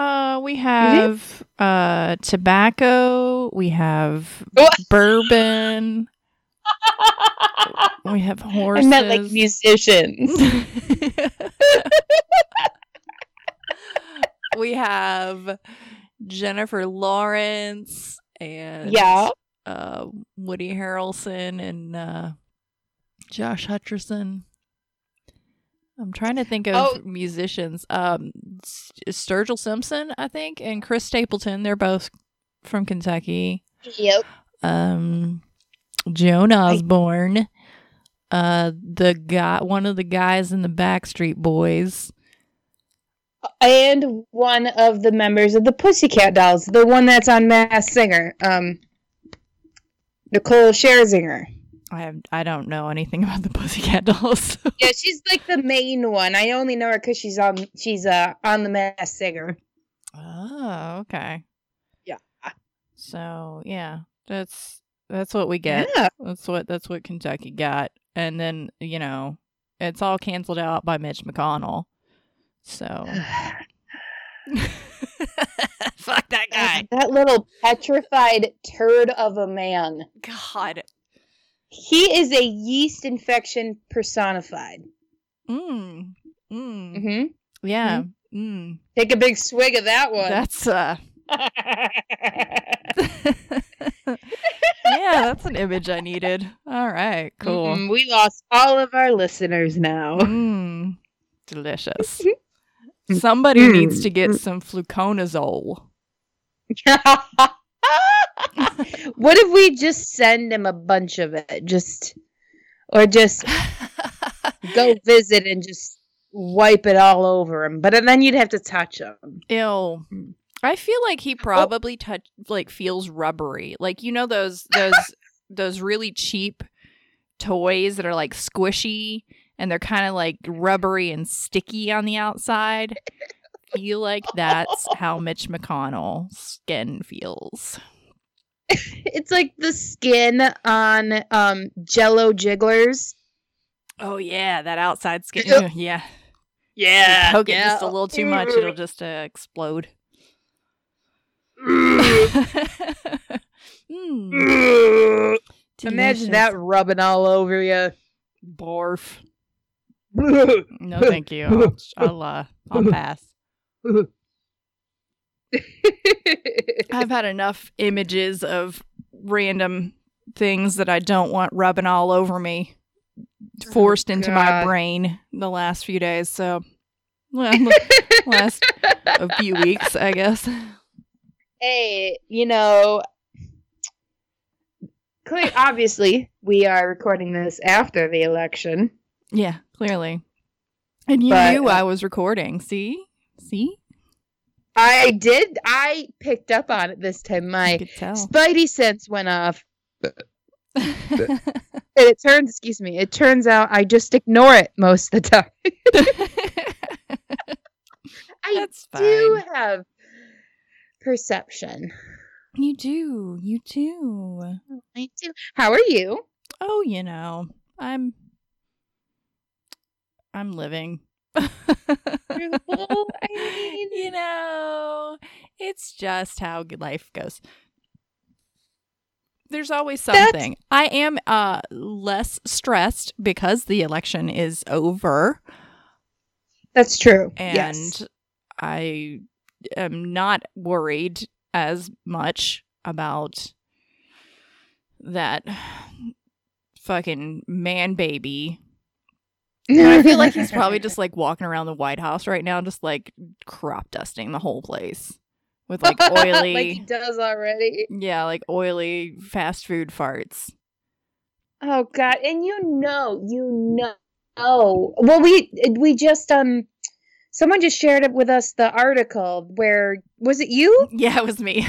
Uh, we have uh tobacco. We have bourbon. we have horses. I meant like musicians. we have Jennifer Lawrence and yeah. uh, Woody Harrelson and uh, Josh Hutcherson. I'm trying to think of Oh. musicians. Um, Sturgill Simpson, I think, and Chris Stapleton. They're both from Kentucky. Yep. Um, Joan Osborne. Uh, the guy, one of the guys in the Backstreet Boys. And one of the members of the Pussycat Dolls, the one that's on Masked Singer, um, Nicole Scherzinger. I have, I don't know anything about the Pussycat Dolls. Yeah, she's like the main one. I only know her because she's on she's uh on the Masked Singer. Oh, okay. Yeah. So yeah, that's that's what we get. Yeah. That's what that's what Kentucky got, and then you know it's all canceled out by Mitch McConnell. So fuck that guy. That little petrified turd of a man. God. He is a yeast infection personified. Mm. Mm. hmm Yeah. Mm. Take a big swig of that one. That's uh. yeah, that's an image I needed. All right, cool. Mm, we lost all of our listeners now. Mm, delicious. Somebody Mm. needs to get some fluconazole. what if we just send him a bunch of it? Just or just go visit and just wipe it all over him. But then you'd have to touch him. Ew. Hmm. I feel like he oh. probably touch like feels rubbery. Like you know those those those really cheap toys that are like squishy and they're kind of like rubbery and sticky on the outside. Feel like that's how Mitch McConnell's skin feels. It's like the skin on um Jello jigglers. Oh yeah, that outside skin. Yep. yeah. Yeah, poke it just a little too much, it'll just uh, explode. Mm, Imagine that rubbing all over you. barf. No, thank you. I'll, I'll, uh, I'll pass. I've had enough images of random things that I don't want rubbing all over me forced into my brain the last few days. So, well, last a few weeks, I guess. hey, you know, clear, obviously we are recording this after the election. Yeah, clearly. And you But, knew uh, I was recording. See? See? I did. I picked up on it this time. My spidey sense went off, and it turns. Excuse me. It turns out I just ignore it most of the time. I That's do fine. have perception. You do. You do. I do. How are you? Oh, you know, I'm I'm living. Well, I mean, you know, it's just how life goes. There's always That's- something. I am uh less stressed because the election is over that's true. and yes. I am not worried as much about that fucking man baby I feel like he's probably just like walking around the White House right now, just like crop dusting the whole place with like oily, like he does already. yeah, like oily fast food farts. Oh God! And you know, you know. Oh Well, we we just um, someone just shared it with us the article where was it you Yeah, it was me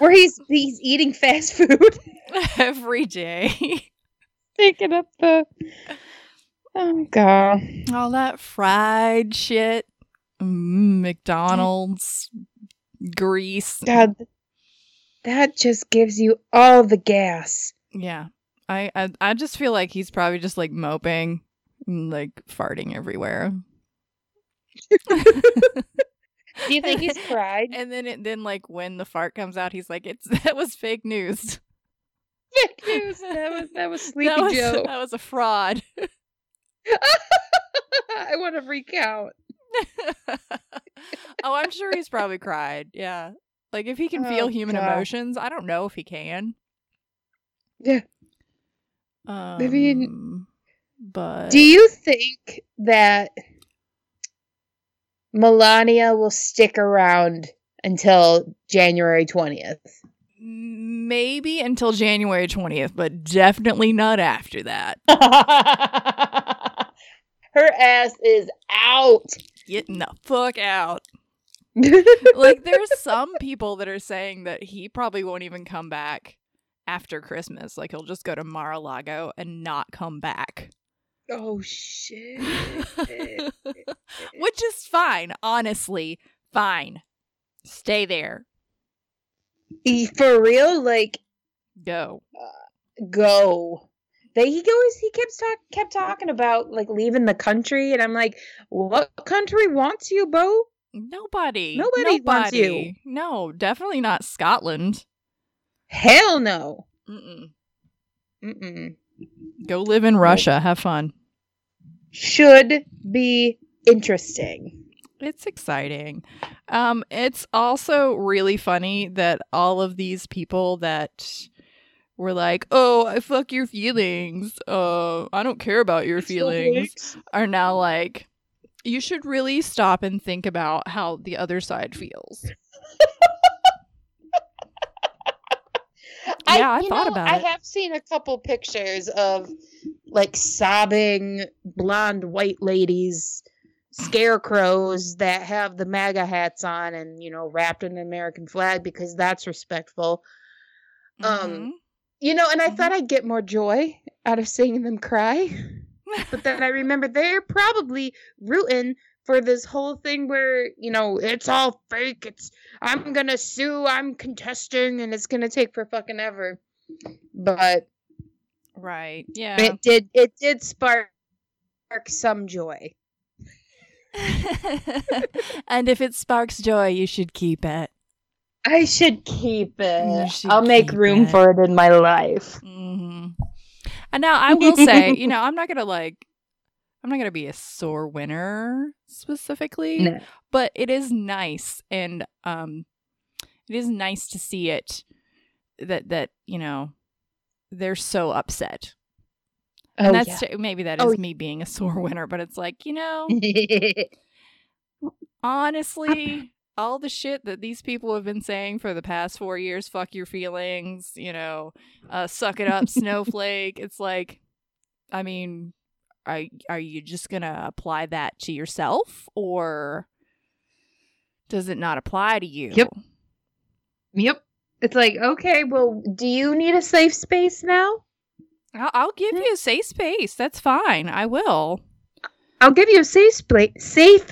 where he's he's eating fast food, every day. picking up the. Oh God! All that fried shit, mm, McDonald's grease. God, that just gives you all the gas. Yeah, I, I I just feel like he's probably just like moping, and, like farting everywhere. Do you think he's cried? And then it then like when the fart comes out, he's like, "It's that was fake news. Fake news. That was that was Sleepy that was Joe. that was a fraud." I want to recount. oh, I'm sure he's probably cried. Yeah. Like if he can feel Oh, human God. emotions, I don't know if he can. Yeah. Um, mean, but Do you think that Melania will stick around until January 20th? maybe until January 20th, but definitely not after that. Her ass is out. Getting the fuck out. like there's some people that are saying that he probably won't even come back after Christmas. Like he'll just go to Mar-a-Lago and not come back. oh shit. Which is fine, honestly. Fine. Stay there. For real, like Go. Uh, go. They he goes he kept talk kept talking about like leaving the country and I'm like, what country wants you, Bo? Nobody. Nobody wants you. No, definitely not Scotland. Hell no. Mm-mm. Mm-mm. Go live in Russia. Have fun. Should be interesting. It's exciting. Um, it's also really funny that all of these people that were like, "Oh, I fuck your feelings. Uh, I don't care about your feelings," are now like, "You should really stop and think about how the other side feels." Yeah, I thought know, about I it. I have seen a couple pictures of like sobbing blonde white ladies, scarecrows that have the MAGA hats on and you know wrapped in the American flag because that's respectful. Um, Mhm. You know, and I Mhm. thought I'd get more joy out of seeing them cry. But then I remember they're probably rooting for this whole thing where, you know, it's all fake. It's I'm gonna sue, I'm contesting, and it's gonna take for fucking ever. But right. Yeah. it did it did spark, spark some joy. and if it sparks joy, you should keep it. I should keep it. should I'll make room it. for it in my life. hmm And now I will say, you know, I'm not gonna like, I'm not gonna be a sore winner specifically, No. but it is nice, and um, it is nice to see it that that you know they're so upset. Oh, And that's maybe that is Oh, me being a sore winner, but it's like you know, yeah. honestly, all the shit that these people have been saying for the past four years, fuck your feelings, you know, uh, suck it up, snowflake. It's like, I mean, are are you just gonna apply that to yourself, or does it not apply to you? Yep. Yep. It's like, okay, well, do you need a safe space now? I'll, I'll give you a safe space. That's fine. I will. I'll give you a safe spa- safe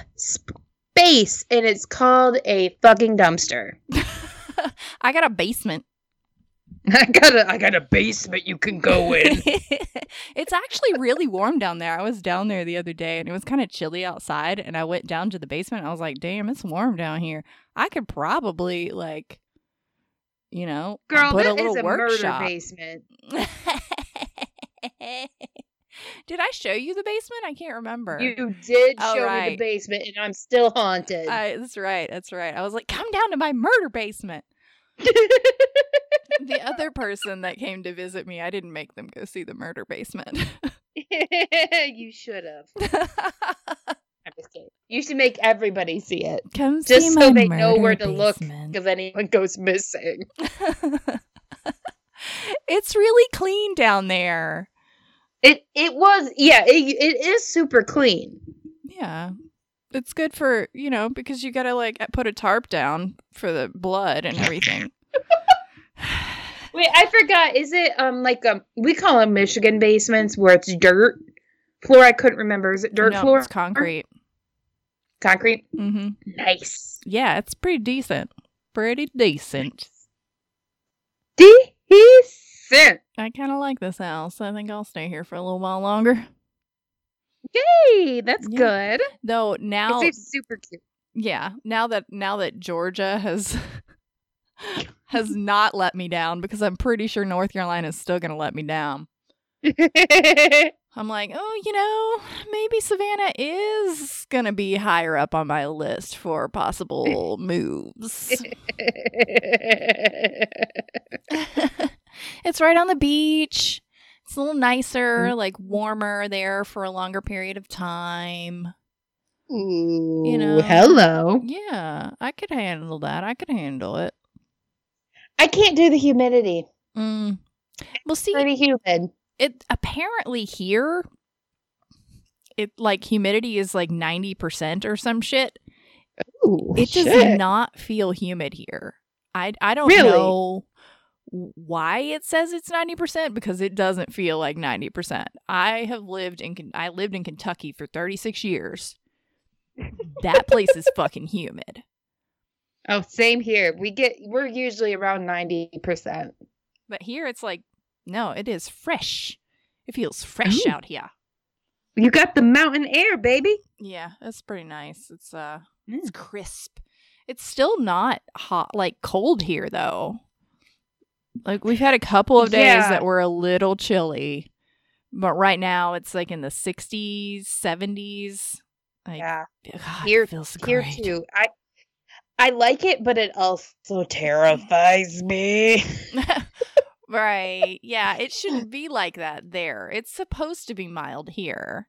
space, and it's called a fucking dumpster. I got a basement. I got a I got a basement you can go in. it's actually really warm down there. I was down there the other day and it was kind of chilly outside and I went down to the basement. And I was like, "Damn, it's warm down here. I could probably like you know, Girl, put a little is a workshop." murder basement. Did I show you the basement? I can't remember. You did Oh, show me the basement, and I'm still haunted. I, that's right. That's right. I was like, "Come down to my murder basement." the other person that came to visit me, I didn't make them go see the murder basement. you should have. I'm just kidding. You should make everybody see it, Come just so they know where to look basement. if anyone goes missing. it's really clean down there. It it was yeah. It, it is super clean. Yeah. It's good for, you know, because you got to like put a tarp down for the blood and everything. Wait, I forgot. Is it um like um we call them Michigan basements where it's dirt floor? I couldn't remember. Is it dirt no, floor? it's concrete. Concrete. hmm Nice. Yeah, it's pretty decent. Pretty decent. Decent. I kind of like this house. I think I'll stay here for a little while longer. Hey, that's Yeah. good. Though now, It's super cute. yeah, now that now that Georgia has has not let me down because I'm pretty sure North Carolina is still going to let me down. I'm like, oh, you know, maybe Savannah is going to be higher up on my list for possible moves. It's right on the beach. It's a little nicer, like warmer there for a longer period of time. Ooh, You know. hello. Yeah, I could handle that. I could handle it. I can't do the humidity. Mm. Well, see, Pretty humid. it apparently here, it like humidity is like ninety percent or some shit. Ooh, It does shit. not feel humid here. I I don't Really? know why it says it's 90% because it doesn't feel like 90%. I have lived in I lived in Kentucky for 36 years. That place is fucking humid. Oh, same here. We get we're usually around ninety percent. But here it's like no, it is fresh. It feels fresh Ooh. out here. You got the mountain air, baby. Yeah, it's pretty nice. It's uh Mm. it's crisp. It's still not hot like cold here though. Like we've had a couple of days Yeah. that were a little chilly. But right now it's like in the 60s, 70s. Like Yeah, God, Here- it feels here great. too. I I like it, but it also terrifies me. right. Yeah, it shouldn't be like that there. It's supposed to be mild here.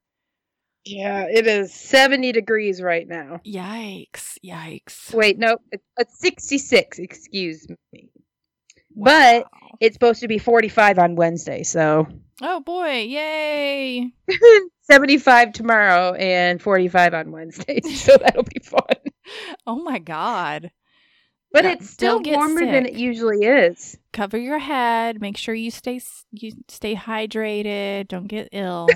Yeah, it is seventy degrees right now. Yikes. Yikes. Wait, no, it's it's sixty-six. Excuse me. But it's supposed to be forty-five on Wednesday, so Oh boy, yay. 75 tomorrow and 45 on Wednesday. So that'll be fun. Oh my god. But Yeah, it's still don't get warmer than it usually is. Cover your head. Make sure you stay you stay hydrated. Don't get ill.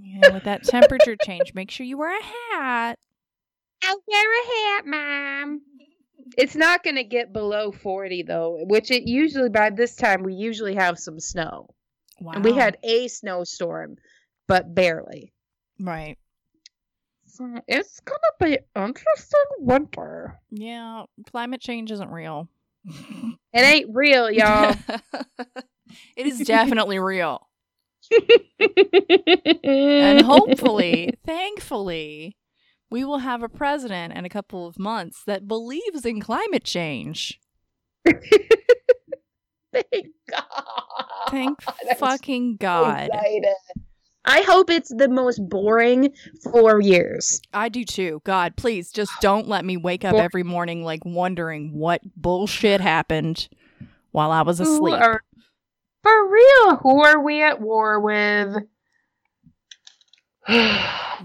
you know, with that temperature change, make sure you wear a hat. I'll wear a hat, Mom. It's not going to get below 40 though, which it usually by this time we usually have some snow. Wow. And we had a snowstorm, but barely. right. So it's going to be interesting winter. Yeah, climate change isn't real. It ain't real, y'all. it is definitely real. And hopefully, thankfully, we will have a president in a couple of months that believes in climate change. Thank God. Thank fucking God. excited. I hope it's the most boring four years. I do too. God, please just don't let me wake up every morning like wondering what bullshit happened while I was asleep. are- for real, who are we at war with?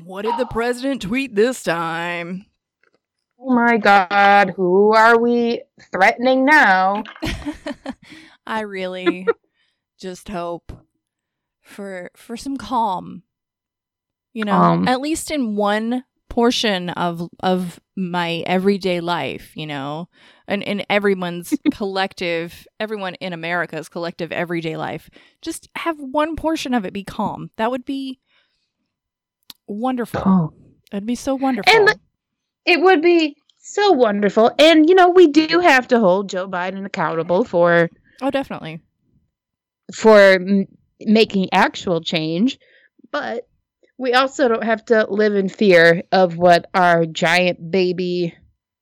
What did the president tweet this time? Oh my God, who are we threatening now? I really just hope for for some calm. You know, at least in one portion of of my everyday life, you know, and in everyone's collective, everyone in America's collective everyday life, just have one portion of it be calm. That would be wonderful. Oh. It'd be so wonderful. And It would be so wonderful. And, you know, we do have to hold Joe Biden accountable for oh, definitely. for m- making actual change, but we also don't have to live in fear of what our giant baby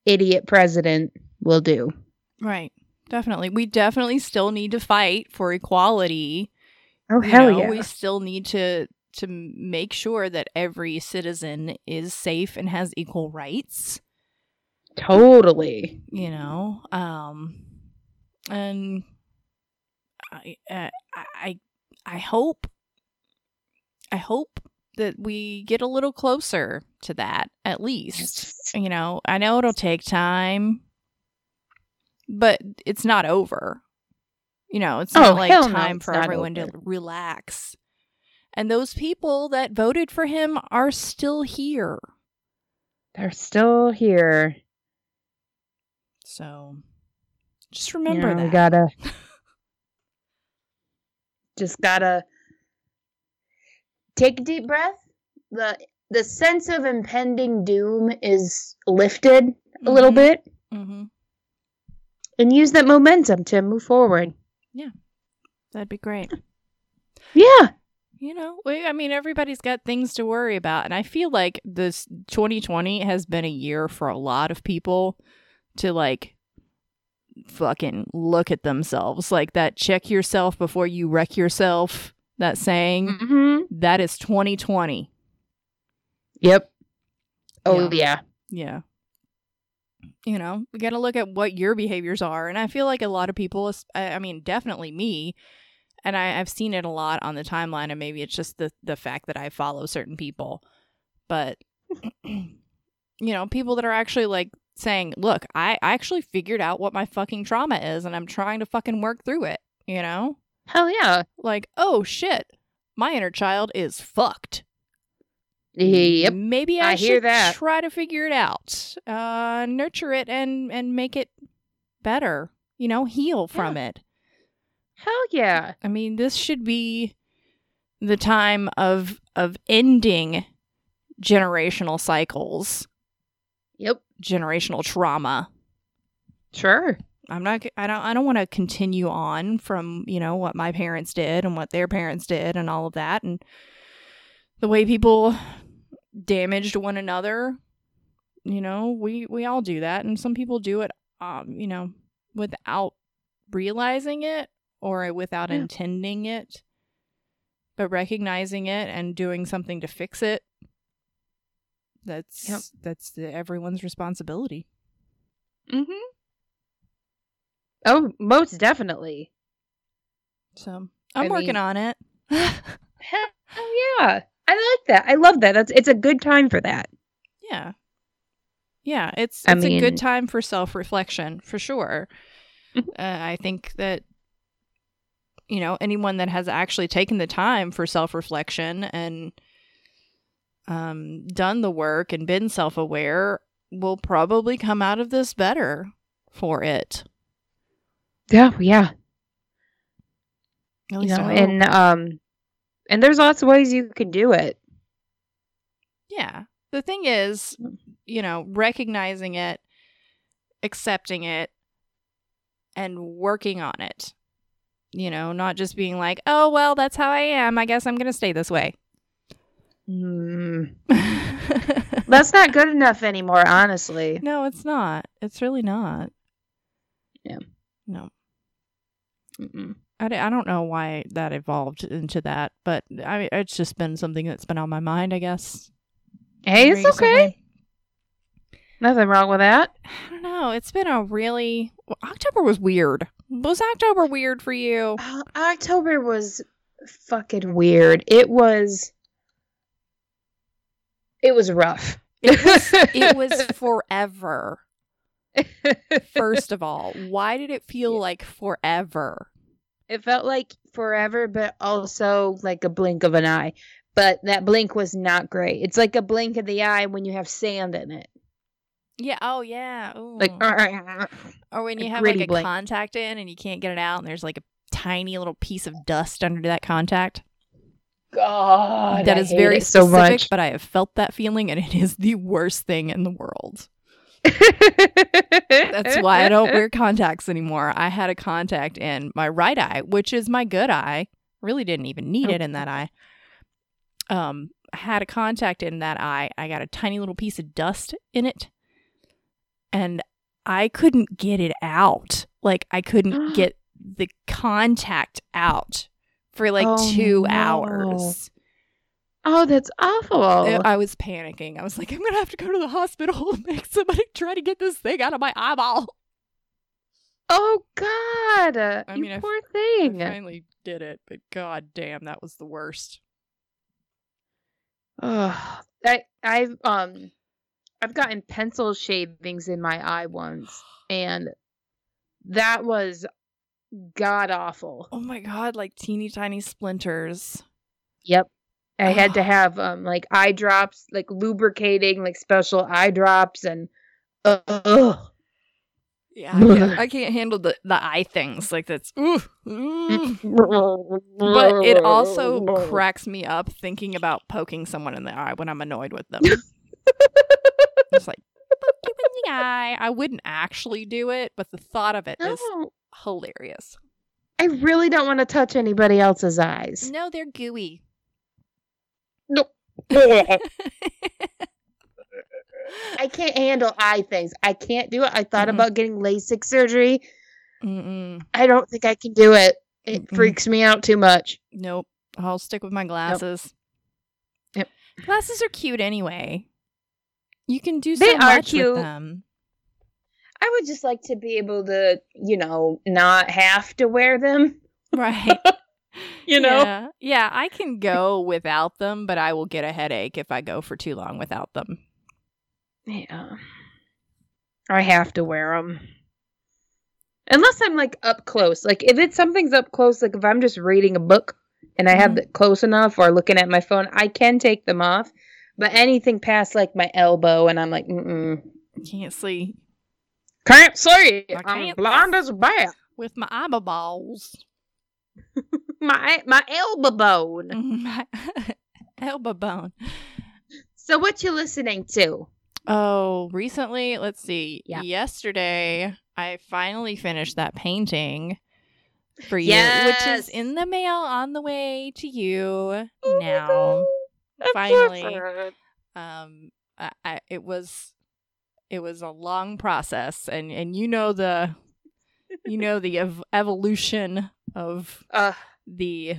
idiot president will do. Right. Definitely. We definitely still need to fight for equality. Oh You hell know, yeah! We still need to to make sure that every citizen is safe and has equal rights, totally. you know. Um and I uh, I I hope I hope that we get a little closer to that at least. You know, I know it'll take time, but it's not over. You know, it's Oh, not like hell no, time for everyone to relax. And those people that voted for him are still here. They're still here. So just remember know, that. We gotta just gotta take a deep breath. The the sense of impending doom is lifted a little Mhm. bit Mm-hmm. and use that momentum to move forward. Yeah. That'd be great. Yeah. You know, we, I mean, everybody's got things to worry about. And I feel like this 2020 has been a year for a lot of people to like fucking look at themselves. Like that check yourself before you wreck yourself, that saying, hmm that is 2020. Yep. Oh Yeah. yeah. Yeah. You know, we got to look at what your behaviors are. And I feel like a lot of people, I mean, definitely me, and I, I've seen it a lot on the timeline, and maybe it's just the, the fact that I follow certain people. But, you know, people that are actually like saying, look, I, I actually figured out what my fucking trauma is, and I'm trying to fucking work through it, you know? Hell yeah. Like, oh shit, my inner child is fucked. Yep. Maybe I, I hear should that. try to figure it out, uh, nurture it, and and make it better. You know, heal from it. Hell yeah. I mean, this should be the time of of ending generational cycles, Yep. generational trauma. Sure. I'm not. I don't. I don't want to continue on from you know what my parents did and what their parents did and all of that and the way people damaged one another. You know, we we all do that, and some people do it. Um, you know, without realizing it or without Yeah. intending it, but recognizing it and doing something to fix it. That's Yep. that's the, everyone's responsibility. Mm-hmm. Oh, most definitely. So I'm I working mean- on it. Hell yeah. I like that. I love that. That's it's a good time for that. yeah. Yeah, it's I it's a good time for self-reflection for sure. Mhm. uh, I think that you know, anyone that has actually taken the time for self-reflection and um done the work and been self-aware will probably come out of this better for it. Yeah, yeah. You know, and um and there's lots of ways you can do it. Yeah. The thing is, you know, recognizing it, accepting it, and working on it. You know, not just being like, oh, well, that's how I am. I guess I'm going to stay this way. Mm, that's not good enough anymore, honestly. no, it's not. It's really not. Yeah. No. Mm-mm. I, I don't know why that evolved into that, but I it's just been something that's been on my mind, I guess. Hey, it's recently. okay. Nothing wrong with that. I don't know. It's been a really October was weird. Was October weird for you? Uh, October was fucking weird. It was. It was rough. It was it was forever. First of all, why did it feel like forever? It felt like forever, but also like a blink of an eye. But that blink was not great. It's like a blink of the eye when you have sand in it. Yeah. Oh yeah. Ooh. Like, or when you have like a blank. contact in and you can't get it out, and there's like a tiny little piece of dust under that contact. God, that I is very it so specific, much. but I have felt that feeling, and it is the worst thing in the world. That's why I don't wear contacts anymore. I had a contact in my right eye, which is my good eye. Really didn't even need it in that eye. Um, I had a contact in that eye. I got a tiny little piece of dust in it, and I couldn't get it out. Like I couldn't get the contact out for like two no. hours. Oh, that's awful. I- I was panicking. I was like, I'm gonna have to go to the hospital and make somebody try to get this thing out of my eyeball. oh God, I you mean, I poor I thing. finally did it, but god damn, that was the worst. Ugh. I I've um I've gotten pencil shavings in my eye once, and that was god awful. Oh my god, like teeny tiny splinters. Yep. I had to have um like eye drops, like lubricating, like special eye drops, and uh, ugh. Yeah, I can't, I can't handle the, the eye things. Like that's ooh, ooh. But it also cracks me up thinking about poking someone in the eye when I'm annoyed with them. it's like poke you in the eye. I wouldn't actually do it, but the thought of it is hilarious. I really don't want to touch anybody else's eyes. No, they're gooey. Nope. I can't handle eye things. I can't do it. I thought Mm-mm. about getting LASIK surgery. Mm-mm. I don't think I can do it. It Mm-mm. freaks me out too much. Nope. I'll stick with my glasses. Yep. Glasses are cute anyway. You can do They so are much cute. with them. I would just like to be able to, you know, not have to wear them. Right. You know? Yeah. yeah, I can go without them, but I will get a headache if I go for too long without them. Yeah. I have to wear them. Unless I'm like up close. Like if it's something's up close, like if I'm just reading a book and I have Mhm. it close enough or looking at my phone, I can take them off. But anything past like my elbow and I'm like, mm. Can't see can't see. I I'm can't. blind as a bat. with my eyeballs. My my elbow bone. my elbow bone. So what you listening to? Oh, recently, let's see. Yeah. Yesterday, I finally finished that painting for you, which is in the mail on the way to you Oh my now. Finally. Um, I, I, it was it was a long process, and and you know the you know the ev- evolution of Uh, the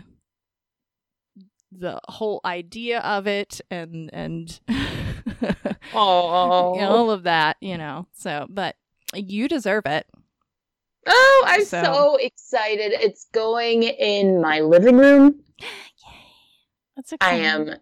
the whole idea of it and and all of that you know so but you deserve it Oh, I'm So- so, excited. It's going in my living room. Yay. That's a I am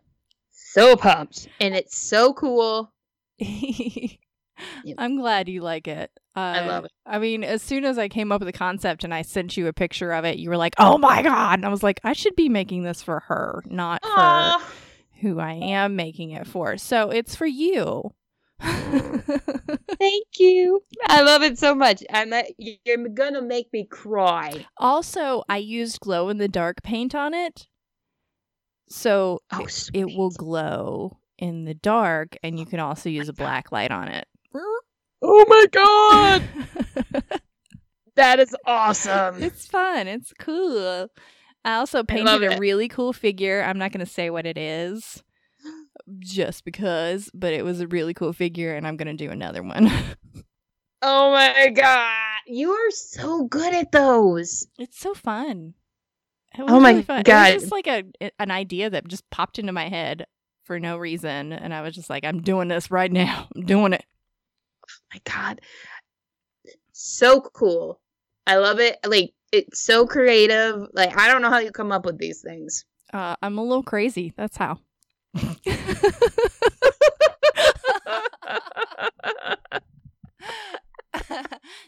so pumped. And it's so cool. i'm glad you like it uh, I love it. i mean as soon as i came up with the concept and i sent you a picture of it you were like oh my god and i was like i should be making this for her not for who i am making it for so it's for you Thank you. I love it so much. I'm a, you're gonna make me cry. Also, I used glow in the dark paint on it. So Oh, it, it will glow in the dark and you oh can also use a black light on it. Oh my god. That is awesome. it's fun. It's cool. I also painted a it. really cool figure. I'm not going to say what it is just because, but it was a really cool figure and I'm going to do another one. Oh my god. You are so good at those. it's so fun. It Oh my really fun. It God. was just like a an idea that just popped into my head for no reason and I was just like I'm doing this right now. I'm doing it. Oh my god so cool i love it like it's so creative like i don't know how you come up with these things Uh, I'm a little crazy. That's how.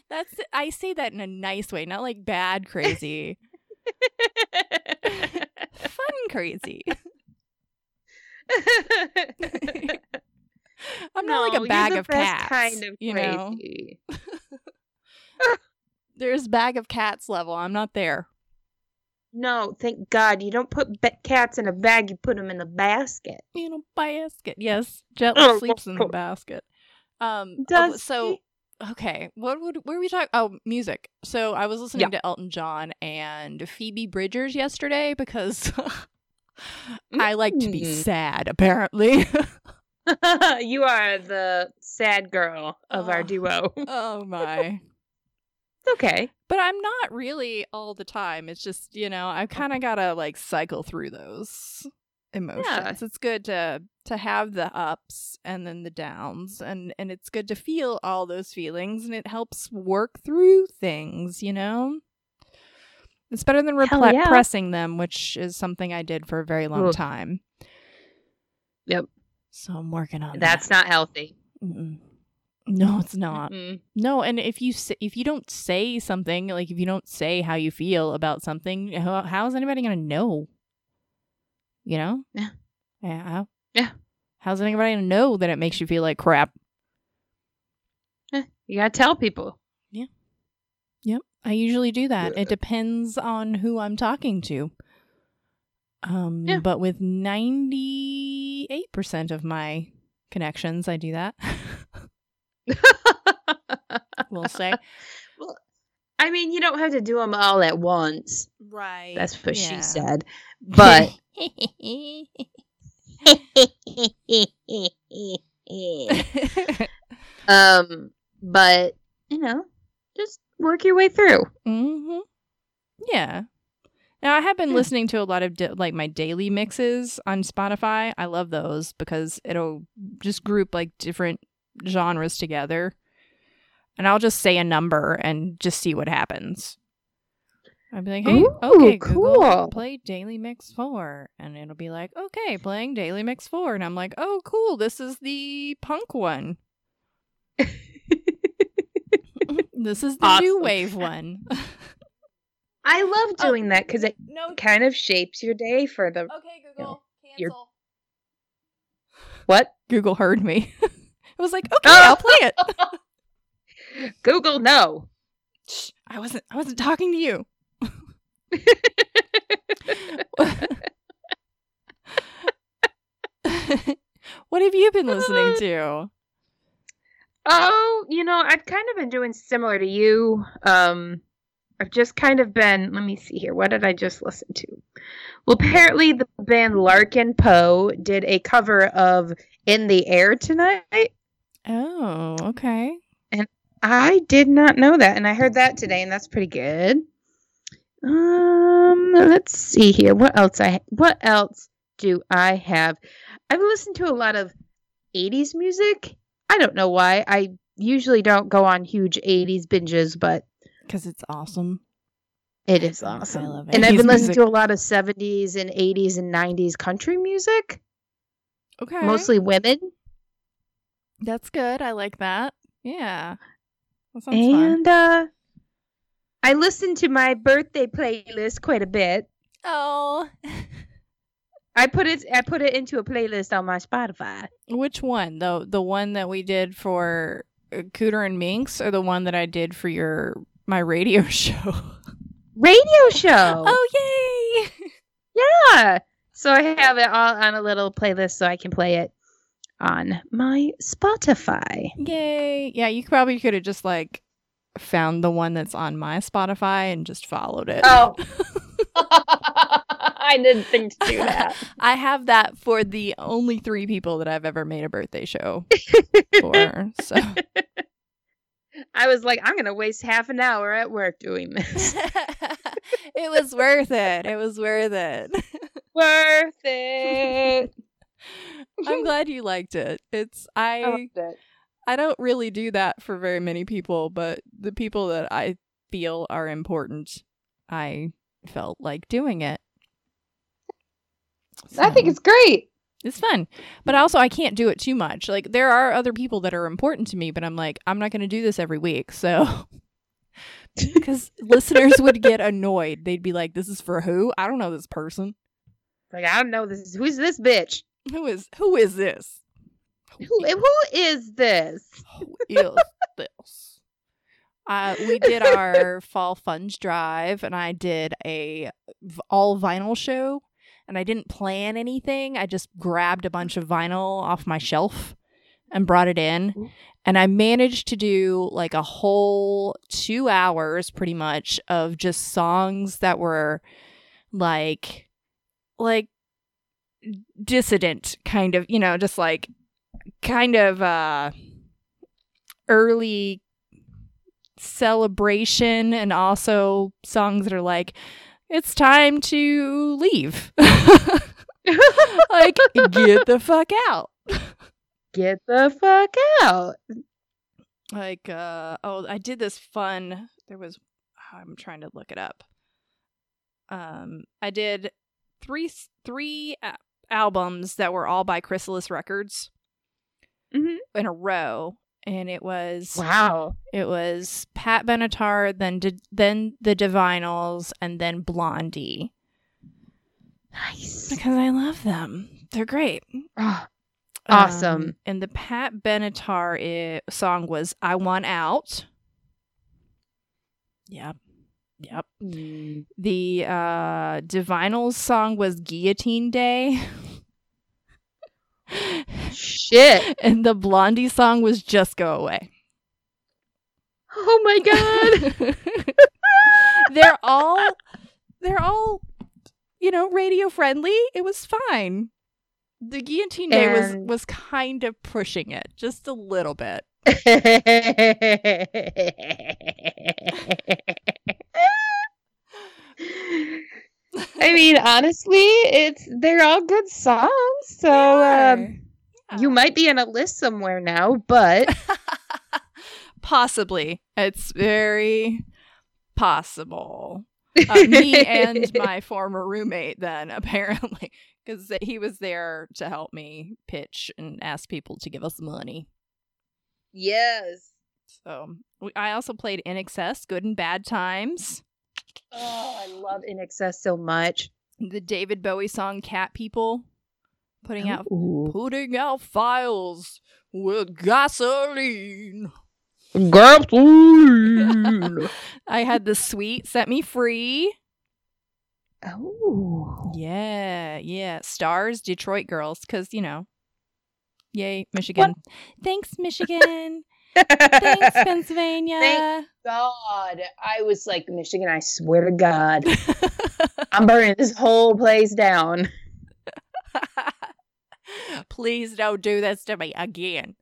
That's I say that in a nice way, not like bad crazy. Fun crazy. I'm not like a bag of cats. kind of you know, crazy. there's bag of cats level. I'm not there. no thank god you don't put ba- cats in a bag you put them in a basket In a basket. Yes, Jet Oh, sleeps in the basket. Um. oh, Does so he? Okay, what would where were we talking? Oh, music. So I was listening Yeah. to Elton John and Phoebe Bridgers yesterday because I like to be Mm. sad. Apparently. you are the sad girl of Oh. our duo oh my. it's okay But I'm not really all the time. It's just, you know, I kind of got to like cycle through those emotions. Yeah. It's good to to have the ups and then the downs and and it's good to feel all those feelings and it helps work through things, you know? It's better than repre- yeah. pressing them, which is something I did for a very long Ugh. time. Yep. So I'm working on that's not healthy. Mm-mm. No, it's not. Mm-mm. No, and if you say, if you don't say something, like if you don't say how you feel about something, how, how is anybody gonna know? You know? Yeah. Yeah. How, Yeah. How's anybody gonna know that it makes you feel like crap? You gotta tell people Yeah. Yep. I usually do that. Yeah. It depends on who I'm talking to. Um, Yeah. but with 98% of my connections, I do that. we'll say. well, I mean, you don't have to do them all at once. Right. That's what Yeah. she said. But um, but you know, just work your way through. hmm Yeah. Now I have been Yeah. listening to a lot of di- like my daily mixes on Spotify. I love those because it'll just group like different genres together, and I'll just say a number and just see what happens. I'll be like, "Hey, Ooh, okay, Google, cool. play Daily Mix 4. and it'll be like, "Okay, playing Daily Mix 4. and I'm like, "Oh, cool! This is the punk one. this is the new wave one." I love Oh. doing that because it no kind of shapes your day for the Okay, Google, you're- cancel. what? Google heard me. it was like, okay, Oh. I'll play it. Google no. Shh, I wasn't. I wasn't talking to you. what have you been listening to? Oh, you know, I've kind of been doing similar to you. Um, I've just kind of been. Let me see here. What did I just listen to? Well, apparently the band Larkin Poe did a cover of "In the Air" tonight. Oh, okay. And I did not know that, and I heard that today, and that's pretty good. Um, let's see here. What else? I what else do I have? I've listened to a lot of '80s music. I don't know why. I usually don't go on huge '80s binges, but Because it's awesome. it is awesome. I love it. and I've been listening music. to a lot of '70s and '80s and '90s country music, Okay. mostly women. That's good. I like that. Yeah. That sounds fun. And uh, I listen to my birthday playlist quite a bit. Oh. I put it I put it into a playlist on my Spotify. Which one? The the one that we did for uh, Cooter and Minx, or the one that I did for your my radio show? Radio show. Oh, yay! yeah. So I have it all on a little playlist so I can play it on my Spotify. Yay! Yeah, you probably could have just like found the one that's on my Spotify and just followed it. Oh. I didn't think to do that. I have that for the only three people that I've ever made a birthday show for. So I was like, I'm gonna waste half an hour at work doing this. it was worth it. It was worth it. Worth it. I'm glad you liked it. It's I I. I don't really do that for very many people, but the people that I feel are important, I felt like doing it. I think it's great. it's fun. But also I can't do it too much. Like there are other people that are important to me, but I'm like I'm not going to do this every week. So cuz listeners would get annoyed. They'd be like this is for who? I don't know this person. Like I don't know this. Who's this bitch? Who is who is this? Who, who is this? Who is this? Uh, we did our fall funds drive, and I did a v- all vinyl show, and I didn't plan anything. I just grabbed a bunch of vinyl off my shelf and brought it in, and I managed to do like a whole two hours, pretty much, of just songs that were like, like dissident kind of, you know, just like kind of uh early celebration and also songs that are like it's time to leave. Like get the fuck out. Get the fuck out. like uh oh i did this fun there was i'm trying to look it up. Um i did three three albums that were all by chrysalis records Mhm. in a row and it was Wow. It was Pat Benatar, then di- then the Divinyls, and then Blondie Nice. because I love them. They're great. Oh, Awesome. Um, and the Pat Benatar i- song was "I Want Out," Yep. Yep. Mm. The uh Divinyls song was Guillotine Day. Shit. and the Blondie song was Just Go Away. Oh my god. they're all they're all you know, radio friendly. It was fine. The Guillotine Day was was kind of pushing it just a little bit. I mean, honestly, it's they're all good songs. So um, you might be in a list somewhere now, but Possibly. It's very possible. Uh, me and my former roommate, then, apparently, because he was there to help me pitch and ask people to give us money. yes. So we, I also played INXS, Good and Bad Times, Oh, I love INXS so much. the David Bowie song Cat People, putting out Ooh. putting out files with gasoline. Gasoline. I had the sweet Set Me Free. oh. Yeah, yeah. Stars, Detroit girls, because, you know, yay, Michigan. Thanks, Michigan. Thanks, Pennsylvania. Thank- God, I was like, Michigan, I swear to God, I'm burning this whole place down. Please don't do this to me again.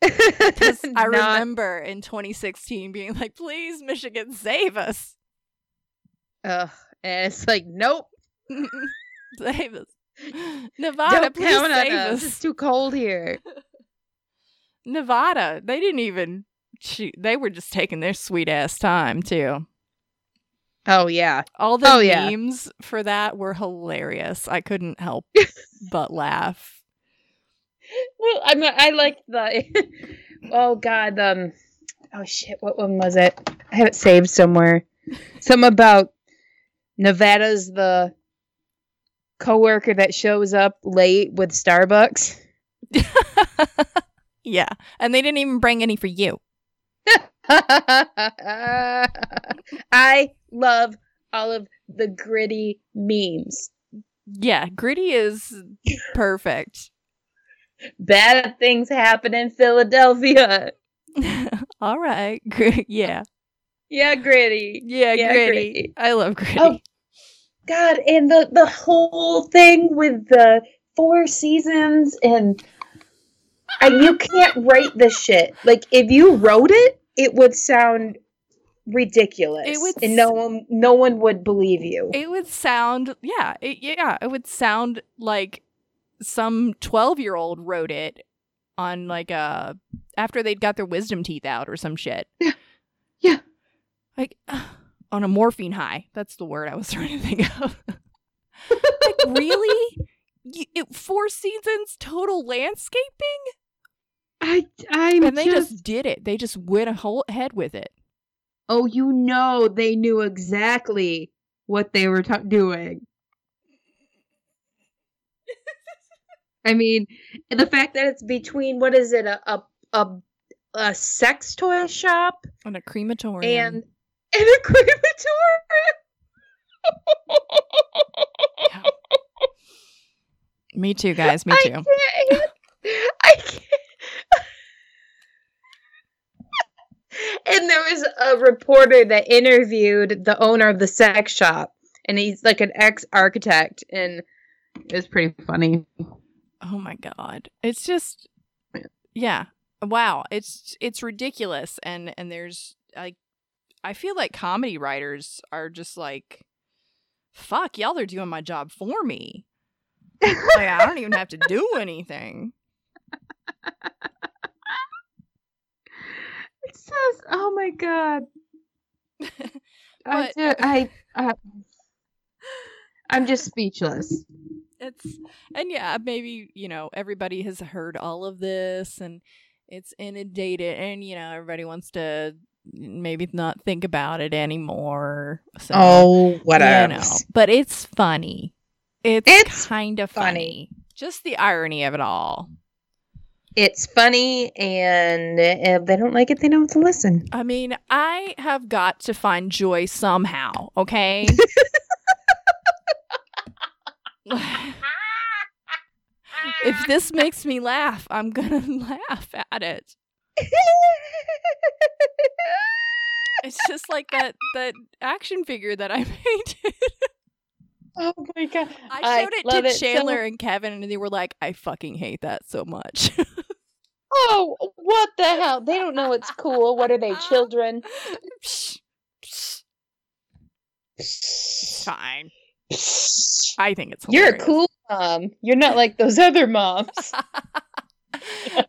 Because I Not- remember in 2016 being like, please, Michigan, save us. Ugh, and it's like, nope, save us. Nevada, don't please count on save us. us. It's too cold here. Nevada, they didn't even. Shoot, they were just taking their sweet ass time too. Oh yeah, All the Oh, yeah. memes for that were hilarious. I couldn't help but laugh. Well, I mean, I like the. oh God, um, oh shit, what one was it? I have it saved somewhere. Some about Nevada's the coworker that shows up late with Starbucks. yeah, and they didn't even bring any for you. I love all of the gritty memes. Yeah, gritty is perfect. Bad things happen in Philadelphia. All right, Gr- yeah, Yeah, gritty. yeah, Yeah, gritty. gritty. I love gritty. Oh. God, and the the whole thing with the four seasons and and you can't write this shit. Like if you wrote it, it would sound ridiculous. It would and no one no one would believe you. It would sound, yeah, it, yeah, it would sound like some twelve-year-old wrote it on like a after they'd got their wisdom teeth out or some shit. Yeah. Yeah. like on a morphine high. That's the word I was trying to think of. like really, you, it, four seasons total landscaping, I I'm and they just, did it. They just went a whole head with it. Oh, you know they knew exactly what they were t- doing. I mean, the fact that it's between what is it a a a, a sex toy shop and a crematorium. and and a crematorium. Yeah. Me too, guys. Me I too. can't. I can't. and there was a reporter that interviewed the owner of the sex shop, and he's like an ex architect, and it was pretty funny. Oh my god. It's just yeah. Wow. It's it's ridiculous and and there's like I feel like comedy writers are just like fuck, y'all are doing my job for me. Like I don't even have to do anything. It says, "Oh my god." I But- ju- I uh, I'm just speechless. It's and yeah, maybe, you know, everybody has heard all of this and it's inundated and you know, everybody wants to maybe not think about it anymore. So Oh, what you know, but it's funny. It's, It's kind of funny. funny. Just the irony of it all. It's funny, and if they don't like it, they don't have to listen. I mean, I have got to find joy somehow, okay? if this makes me laugh, I'm gonna laugh at it. It's just like that that action figure that I painted. oh my god! I showed love it to so- Chandler and Kevin, and they were like, "I fucking hate that so much." Oh, what the hell? They don't know it's cool. What are they, children? Psh, psh, it's fine. I think it's You're a cool mom. You're not like those other moms.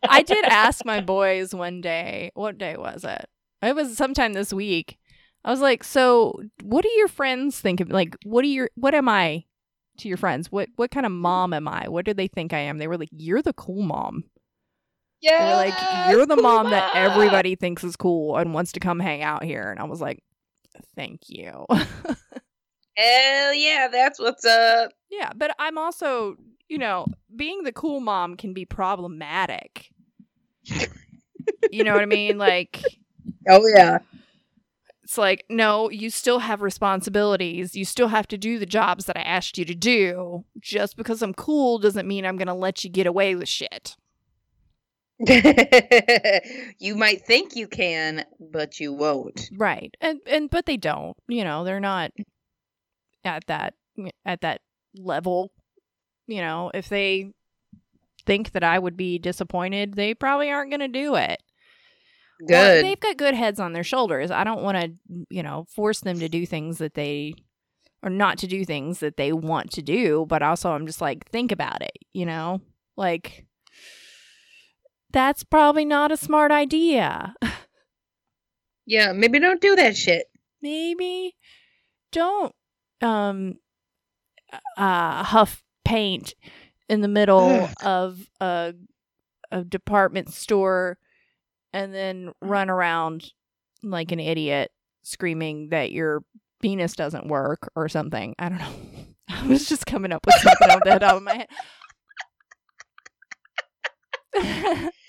I did ask my boys one day. What day was it? It was sometime this week. I was like, "So, what do your friends think of? Like, what are your what am I to your friends? What what kind of mom am I? What do they think I am?" They were like, "You're the cool mom." Yeah, They're like, "You're the mom that everybody thinks is cool and wants to come hang out here." And I was like, "Thank you." Hell yeah, that's what's up. yeah, but I'm also, you know, being the cool mom can be problematic. you know what I mean? Like Oh yeah. it's like, no, you still have responsibilities. You still have to do the jobs that I asked you to do. Just because I'm cool doesn't mean I'm going to let you get away with shit. you might think you can, but you won't. Right. And and but they don't. You know, they're not at that at that level. You know, if they think that I would be disappointed, they probably aren't going to do it. Good. they've got good heads on their shoulders. I don't want to, you know, force them to do things that they or not to do things that they want to do, but also I'm just like think about it, you know? Like that's probably not a smart idea. yeah, maybe don't do that shit. Maybe don't um uh huff paint in the middle of a a department store and then run around like an idiot screaming that your penis doesn't work or something. I don't know. I was just coming up with something off the top of my head.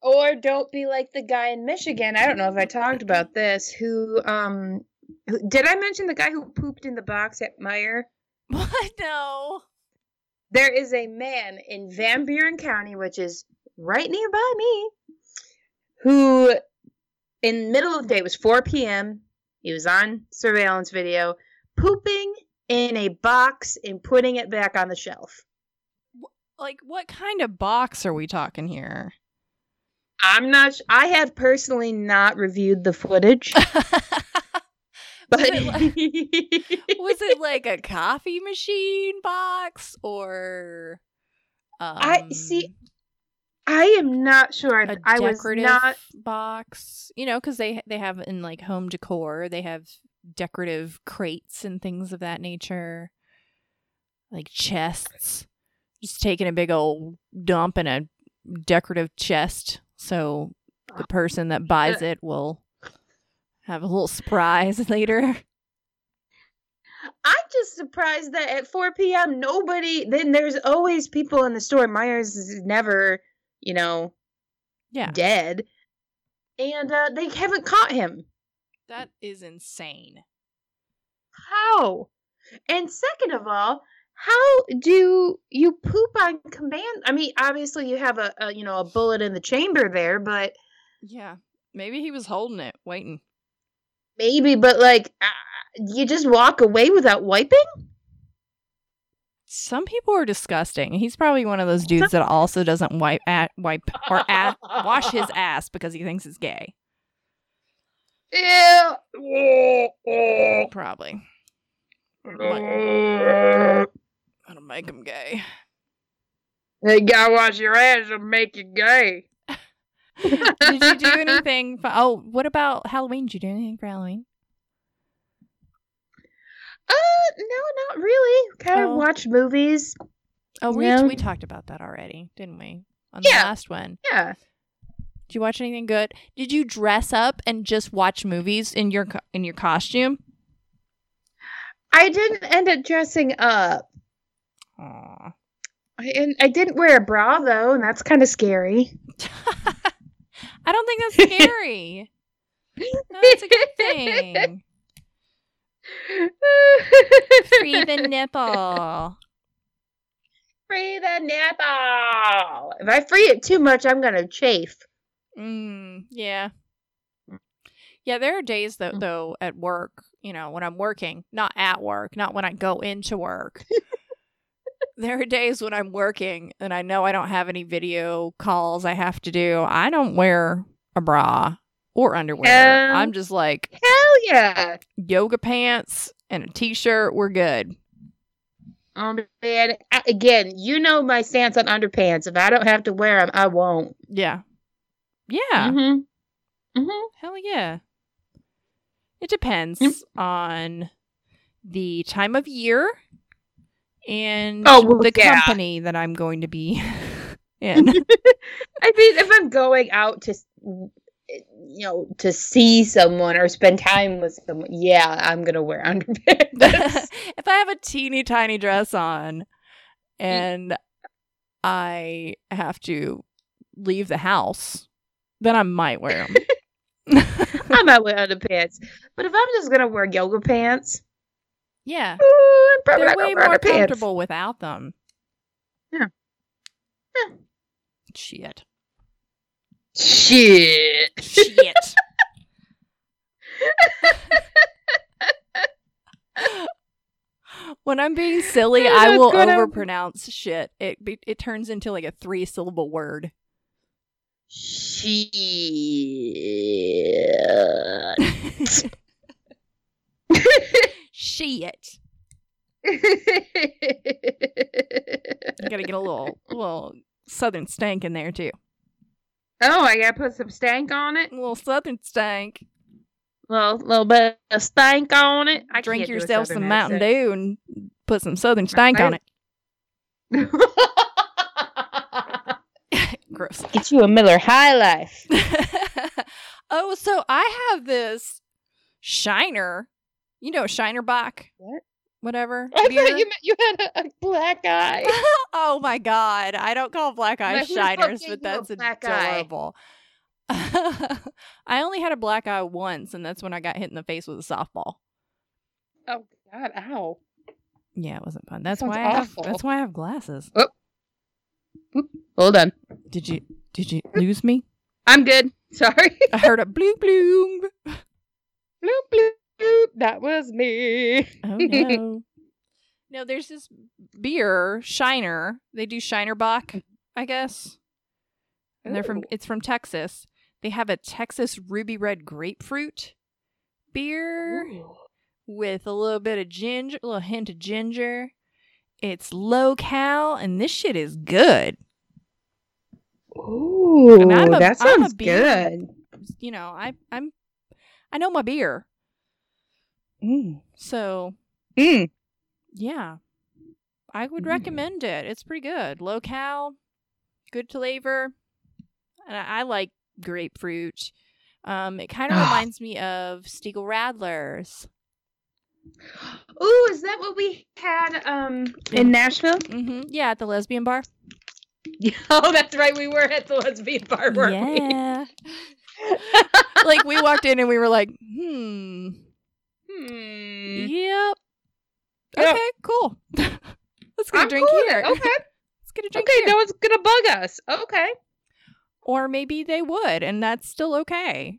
Or don't be like the guy in Michigan. I don't know if I talked about this. Who um did I mention the guy who pooped in the box at Meijer? what? No. There is a man in Van Buren County, which is right nearby me, who in middle of the day it was 4 p.m. He was on surveillance video, pooping in a box and putting it back on the shelf. Like what kind of box are we talking here? I'm not. sh- I have personally not reviewed the footage, but was, it like, was it like a coffee machine box or um, I- see, I am not sure. a I was decorative not. box? You know, because they they have in like home decor, they have decorative crates and things of that nature, like chests. Just taking a big old dump in a decorative chest, so the person that buys it will have a little surprise later. I'm just surprised that at 4 p.m. nobody. Then there's always people in the store. Meijer's is never, you know, Yeah, dead, and uh, they haven't caught him. that is insane. How? And second of all, how do you poop on command? I mean, obviously you have a, a you know a bullet in the chamber there, but Yeah, maybe he was holding it, waiting. Maybe. But like, uh, you just walk away without wiping. Some people are disgusting. He's probably one of those dudes that also doesn't wipe at wipe or at, wash his ass because he thinks he's gay. Ew. Probably. That'll make him gay. You gotta wash your ass and make you gay. Did you do anything? For, oh, what about Halloween? Did you do anything for Halloween? Uh, no, not really. Kind Oh. of watched movies. Oh, we we talked about that already, didn't we? On the Yeah. last one. Yeah. Did you watch anything good? Did you dress up and just watch movies in your co- in your costume? I didn't end up dressing up. Aw. I, and I didn't wear a bra though, and that's kind of scary. I don't think that's scary. No, it's a good thing. Free the nipple. Free the nipple. If I free it too much, I'm gonna chafe. Mm, yeah. Yeah, there are days though Mm. though at work, you know, when I'm working, not at work, not when I go into work. there are days when I'm working and I know I don't have any video calls I have to do. I don't wear a bra or underwear. Um, I'm just like Hell yeah! yoga pants and a t-shirt, we're good. Oh man! Again, you know my stance on underpants. If I don't have to wear them, I won't. Yeah. Yeah. Mm-hmm. Mm-hmm. Hell yeah. It depends Yep. on the time of year and Oh, well, the yeah. company that I'm going to be in. I mean, if I'm going out to, you know, to see someone or spend time with someone, yeah, I'm gonna wear underpants. if I have a teeny tiny dress on and I have to leave the house, then I might wear them. I might wear underpants, but if I'm just gonna wear yoga pants, yeah. ooh, They're way more comfortable without them. Yeah. Yeah. Shit. Shit. Shit. when I'm being silly, Yeah, I will overpronounce shit. It be- it turns into like a three syllable word. Shit. shit. You gotta get a little little southern stank in there too. oh, I gotta put some stank on it. A little southern stank. Little little bit of stank on it. I Drink can't yourself some Southern Mountain. Dew and put some southern stank on it. Gross. Get you a Miller High Life. oh, so I have this Shiner. You know, Shiner Bock. What? Whatever. I beer. thought you meant you had a, a black eye. oh my god. I don't call black eye Like, who the fuck shiners, but that's adorable. I only had a black eye once, and that's when I got hit in the face with a softball. Oh God! Ow! Yeah, it wasn't fun. That's Sounds why I have that's why I have glasses. Oh. Hold on. Did you did you lose me? I'm good. Sorry. I heard a bloom bloom. bloop bloop bloop. That was me. Oh no. no, there's this beer, Shiner. They do Shiner Bock, I guess. And they're from it's from Texas. They have a Texas ruby red grapefruit beer Ooh. with a little bit of ginger, a little hint of ginger. It's low cal and this shit is good. Ooh, a- that sounds beer- good. You know, I I'm I know my beer. Mm. So, Mm. yeah. I would Mm. recommend it. It's pretty good. Low cal, good flavor. And I, I like grapefruit. Um, it kind of Ah. reminds me of Stiegl Radlers. Ooh, is that what we had um in Nashville? Mm-hmm. Yeah, at the lesbian bar. Oh, that's right. We were at the lesbian bar, weren't yeah. we? like we walked in and we were like, hmm. Hmm. Yep. Yep. Okay, cool. Let's get a I'm drink cool here. Okay. Let's get a drink Okay. here. No one's gonna bug us. Okay. Or maybe they would, and that's still okay.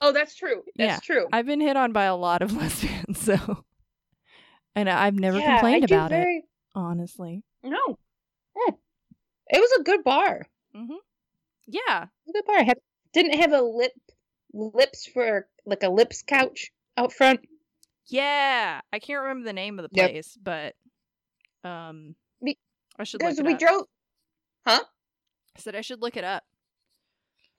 Oh, that's true. That's Yeah. true. I've been hit on by a lot of lesbians, so and I've never Yeah, complained about it, honestly. No. Oh. It was a good bar. hmm Yeah. A good bar. Had, didn't have a lip lips for like a lips couch out front. Yeah. I can't remember the name of the Yep. place, but um We- I should Because we up. drove. Huh? I said I should look it up.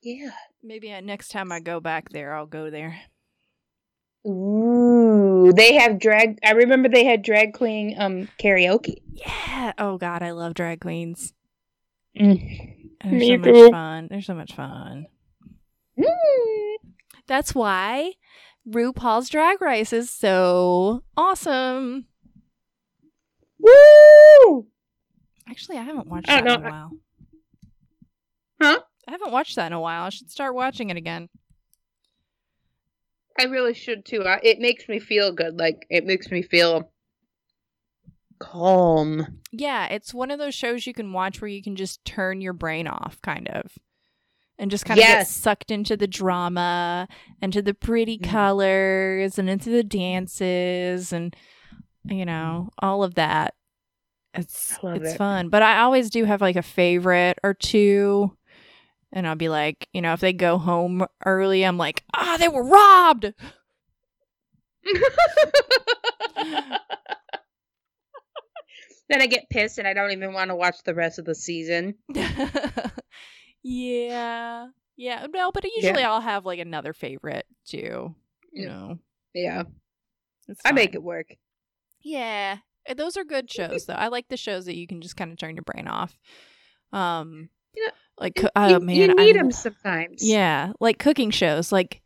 Yeah. Maybe uh, next time I go back there, I'll go there. Ooh, they have drag. I remember they had drag queen um karaoke. Yeah. Oh God, I love drag queens. Mm. They're Me so too. much fun. They're so much fun. Mm. That's why RuPaul's Drag Race is so awesome. Woo! Actually, I haven't watched I that don't in a while. Huh? I haven't watched that in a while. I should start watching it again. I really should too. I, it makes me feel good. Like it makes me feel calm. Yeah, it's one of those shows you can watch where you can just turn your brain off, kind of, and just kind of get sucked into the drama, and to the pretty Mhm. colors, and into the dances, and you know all of that. It's it's it. fun, but I always do have like a favorite or two. And I'll be like, you know, if they go home early, I'm like, ah, they were robbed. then I get pissed and I don't even want to watch the rest of the season. yeah. Yeah. No, but usually I'll have like another favorite too. You Yeah. know. Yeah, It's I make it work. Yeah. Uh, Those are good shows though. I like the shows that you can just kind of turn your brain off. Um Yeah, like You, oh you- man, you I need them sometimes. Yeah, like cooking shows like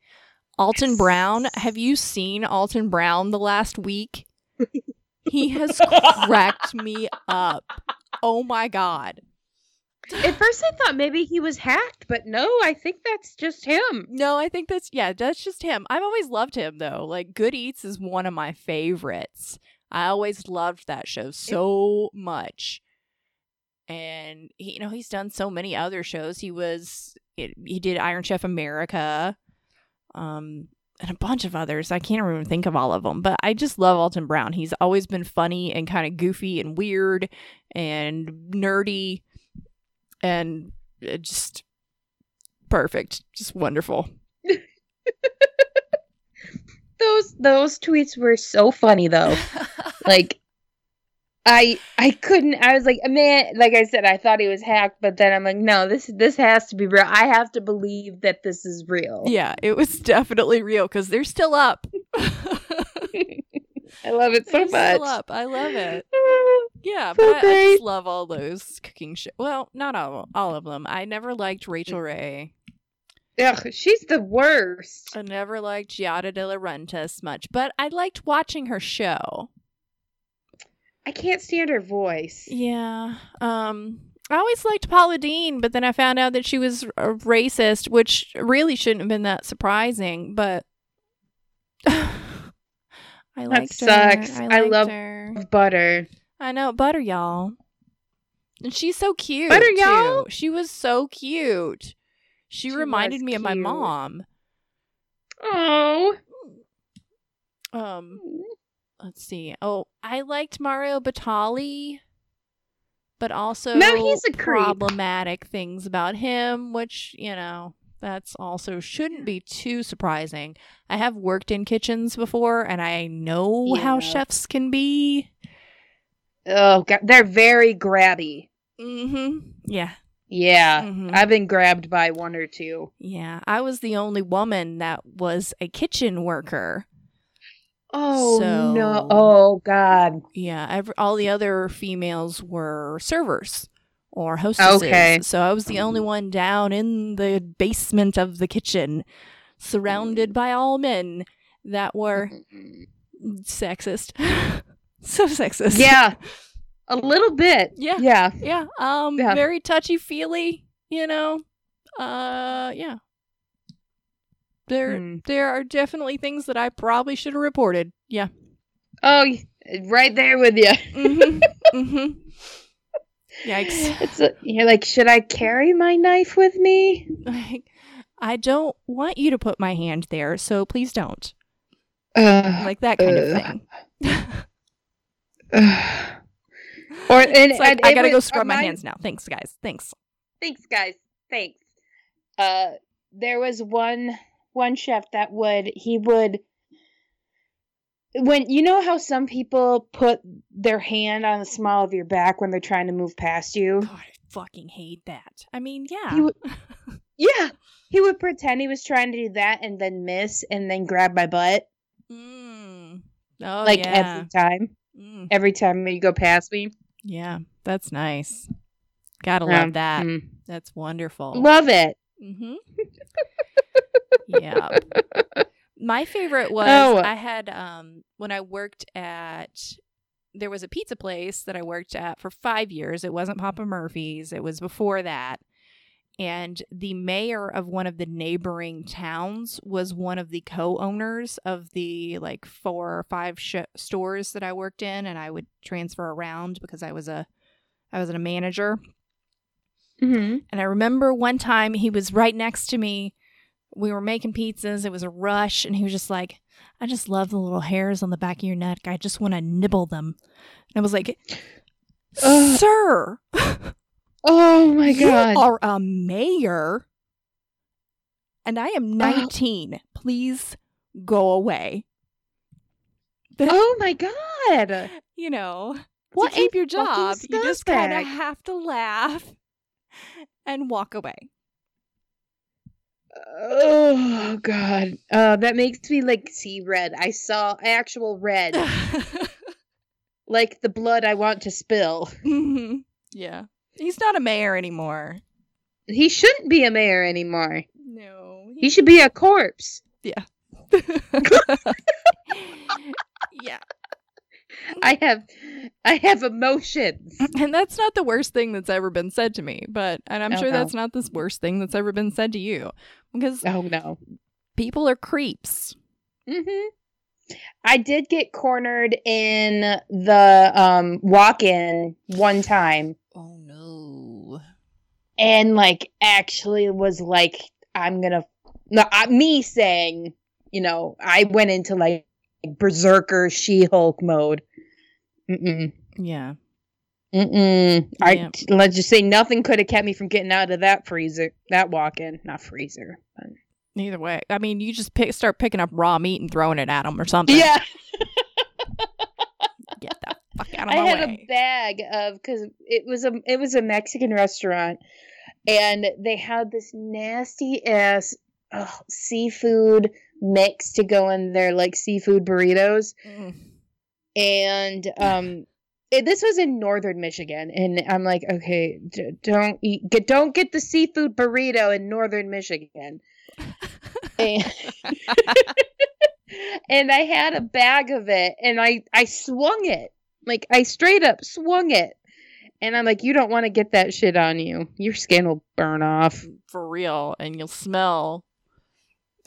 Alton Brown. Have you seen Alton Brown the last week? he has cracked me up. Oh my god. At first, I thought maybe he was hacked, but no, I think that's just him. No, I think that's yeah, that's just him. I've always loved him though. Like Good Eats is one of my favorites. I always loved that show so much. And he, you know, he's done so many other shows. He was it, he did Iron Chef America. Um and a bunch of others. I can't even think of all of them, but I just love Alton Brown. He's always been funny and kind of goofy and weird and nerdy and uh, just perfect. Just wonderful. Those those tweets were so funny though. like I I couldn't I was like man like I said I thought he was hacked but then I'm like no this this has to be real. I have to believe that this is real. yeah, it was definitely real because they're still up. I love it so they're much. still up. I love it. Yeah, So but I, I just love all those cooking shows. Well, not all all of them. I never liked Rachael Ray. Ugh, she's the worst. I never liked Giada De La Laurentiis much, but I liked watching her show. I can't stand her voice. Yeah. Um I always liked Paula Deen, but then I found out that she was a racist, which really shouldn't have been that surprising, but I liked sucks. her. I liked love- her. Butter. I know, butter y'all. And she's so cute. Butter too. y'all? She was so cute. She, She reminded me of my mom. Oh. Um let's see. Oh, I liked Mario Batali, but also No, he's a creep. problematic things about him, which, you know, that's also shouldn't be too surprising. I have worked in kitchens before and I know how chefs can be. Oh god, they're very grabby. Mm-hmm. Yeah. Yeah. Mhm. I've been grabbed by one or two. Yeah, I was the only woman that was a kitchen worker. Oh So- no. Oh god. Yeah, every, all the other females were servers or hostesses. Okay. So I was the only one down in the basement of the kitchen, surrounded by all men that were sexist. so sexist. Yeah. A little bit. Yeah. Yeah. Yeah. Um Yeah. very touchy feely, you know. Uh yeah. There Hmm. there are definitely things that I probably should have reported. Yeah. Oh, right there with you. Mhm. mhm. Yikes. It's a, you're like, should I carry my knife with me? Like, I don't want you to put my hand there, so please don't. Uh, Like that kind of thing. or and, It's like, and I gotta go scrub my mine- hands now. Thanks, guys. Thanks. Thanks, guys. Thanks. Uh, there was one one chef that would he would when you know how some people put their hand on the small of your back when they're trying to move past you. God, I fucking hate that. I mean, yeah. He would, yeah, he would pretend he was trying to do that and then miss and then grab my butt mm. Oh, like yeah. every time. Mm. Every time you go past me. Yeah, that's nice. Gotta love that. Mm. That's wonderful. Love it. Mm-hmm. yeah. My favorite was Oh. I had um when I worked at there was a pizza place that I worked at for five years. It wasn't Papa Murphy's, it was before that. And the mayor of one of the neighboring towns was one of the co owners of the like four or five sh- stores that I worked in. And I would transfer around because I was a I was a manager. Mm-hmm. And I remember one time he was right next to me. We were making pizzas. It was a rush. And he was just like, I just love the little hairs on the back of your neck. I just want to nibble them. And I was like, Ugh. Sir, Oh my god. you are a mayor. And I am 19. Please go away. oh my god. You know, What to keep your job, you just kind of have to laugh and walk away. Oh god. Uh that makes me like see red. I saw actual red. like the blood I want to spill. Mhm. Yeah. He's not a mayor anymore. He shouldn't be a mayor anymore. No. He should be a corpse. yeah. yeah. I have I have emotions. And that's not the worst thing that's ever been said to me, but and I'm Oh, sure no. that's not the worst thing that's ever been said to you because Oh no. people are creeps. hmm I did get cornered in the um walk-in one time. And like actually was like I'm to no, uh, me saying, you know, I went into like berserker She-Hulk mode. Mm-mm. Yeah. Mm-mm. I Yeah. let's just say nothing could have kept me from getting out of that freezer, that walk-in, not freezer. but- Either way, I mean, you just pick, start picking up raw meat and throwing it at them or something. Yeah. Get the fuck out of I my had a bag of because it was a it was a Mexican restaurant, and they had this nasty ass seafood mix to go in their like seafood burritos, Mm. and um. It, this was in northern Michigan, and I'm like, okay, d- don't eat, get, don't get the seafood burrito in northern Michigan. and, and I had a bag of it, and I I swung it, like I straight up swung it, and I'm like, you don't want to get that shit on you. Your skin will burn off. For real, and you'll smell,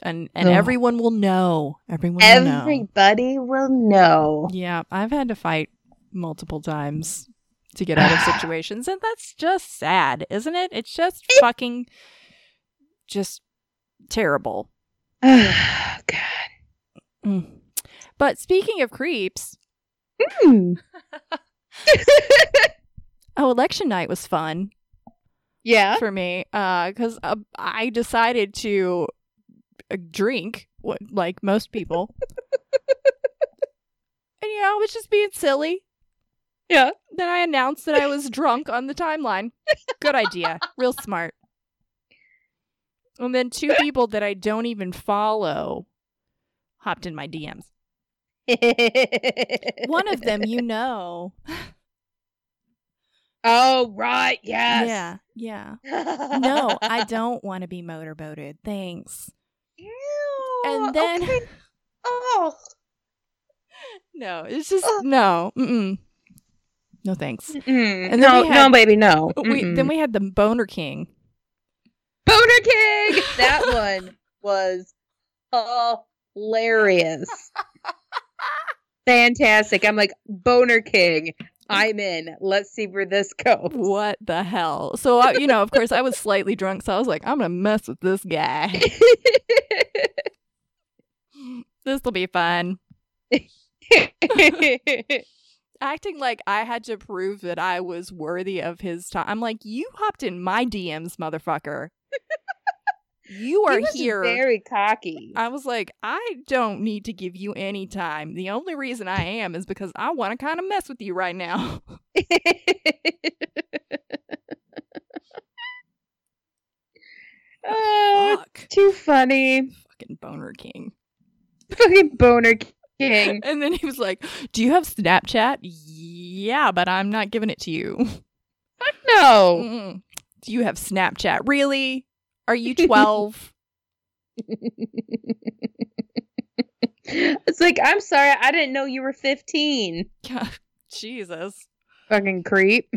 and and Ugh. everyone will know. Everyone will know. Everybody will know. Yeah, I've had to fight multiple times to get out of situations, and that's just sad, isn't it? It's just fucking, just terrible. Oh God. Mm. But speaking of creeps, Hmm. oh, election night was fun yeah. for me because uh, I decided to uh, drink what, like most people. and, you know, I was just being silly. Yeah. Then I announced that I was drunk on the timeline. Good idea. Real smart. And then two people that I don't even follow hopped in my DMs. One of them, you know. Oh right, yes. Yeah, yeah. No, I don't want to be motorboated. Thanks. Ew, And then- okay. oh, No, it's just no. Mm-mm. No thanks. Mm-mm. And no, had- no, baby, no. We, then we had the Boner King. Boner King. That one was hilarious. Fantastic. I'm like Boner King. I'm in. Let's see where this goes. What the hell? So I, you know, of course, I was slightly drunk, so I was like, I'm gonna mess with this guy. This will be fun. Acting like I had to prove that I was worthy of his time. I'm like, you hopped in my DMs, motherfucker. You he are was here. very cocky. I was like, I don't need to give you any time. The only reason I am is because I want to kind of mess with you right now. oh, Fuck. too funny. Fucking Boner King. Fucking Boner King. And then he was like, Do you have Snapchat? Yeah, but I'm not giving it to you. Fuck No. Mm. Do you have Snapchat? Really? Are you 12? it's like, I'm sorry, I didn't know you were 15. Jesus. Fucking creep.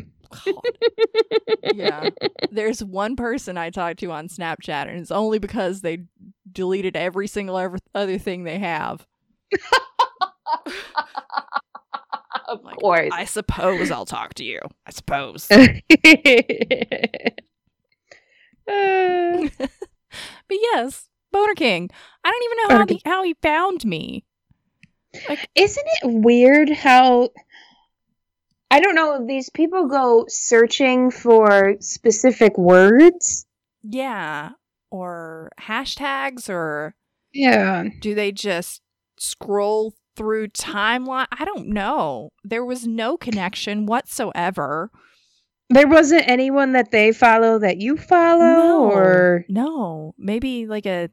Yeah. There's one person I talked to on Snapchat, and it's only because they deleted every single ever- other thing they have. of Like, course. I suppose I'll talk to you. I suppose. Uh, But yes, Boner King. I don't even know how, the, how he found me. Like, isn't it weird how I don't know these people go searching for specific words? Yeah. Or hashtags, or Yeah. do they just scroll through timeline? I don't know. There was no connection whatsoever. There wasn't anyone that they follow that you follow no, or no, maybe like a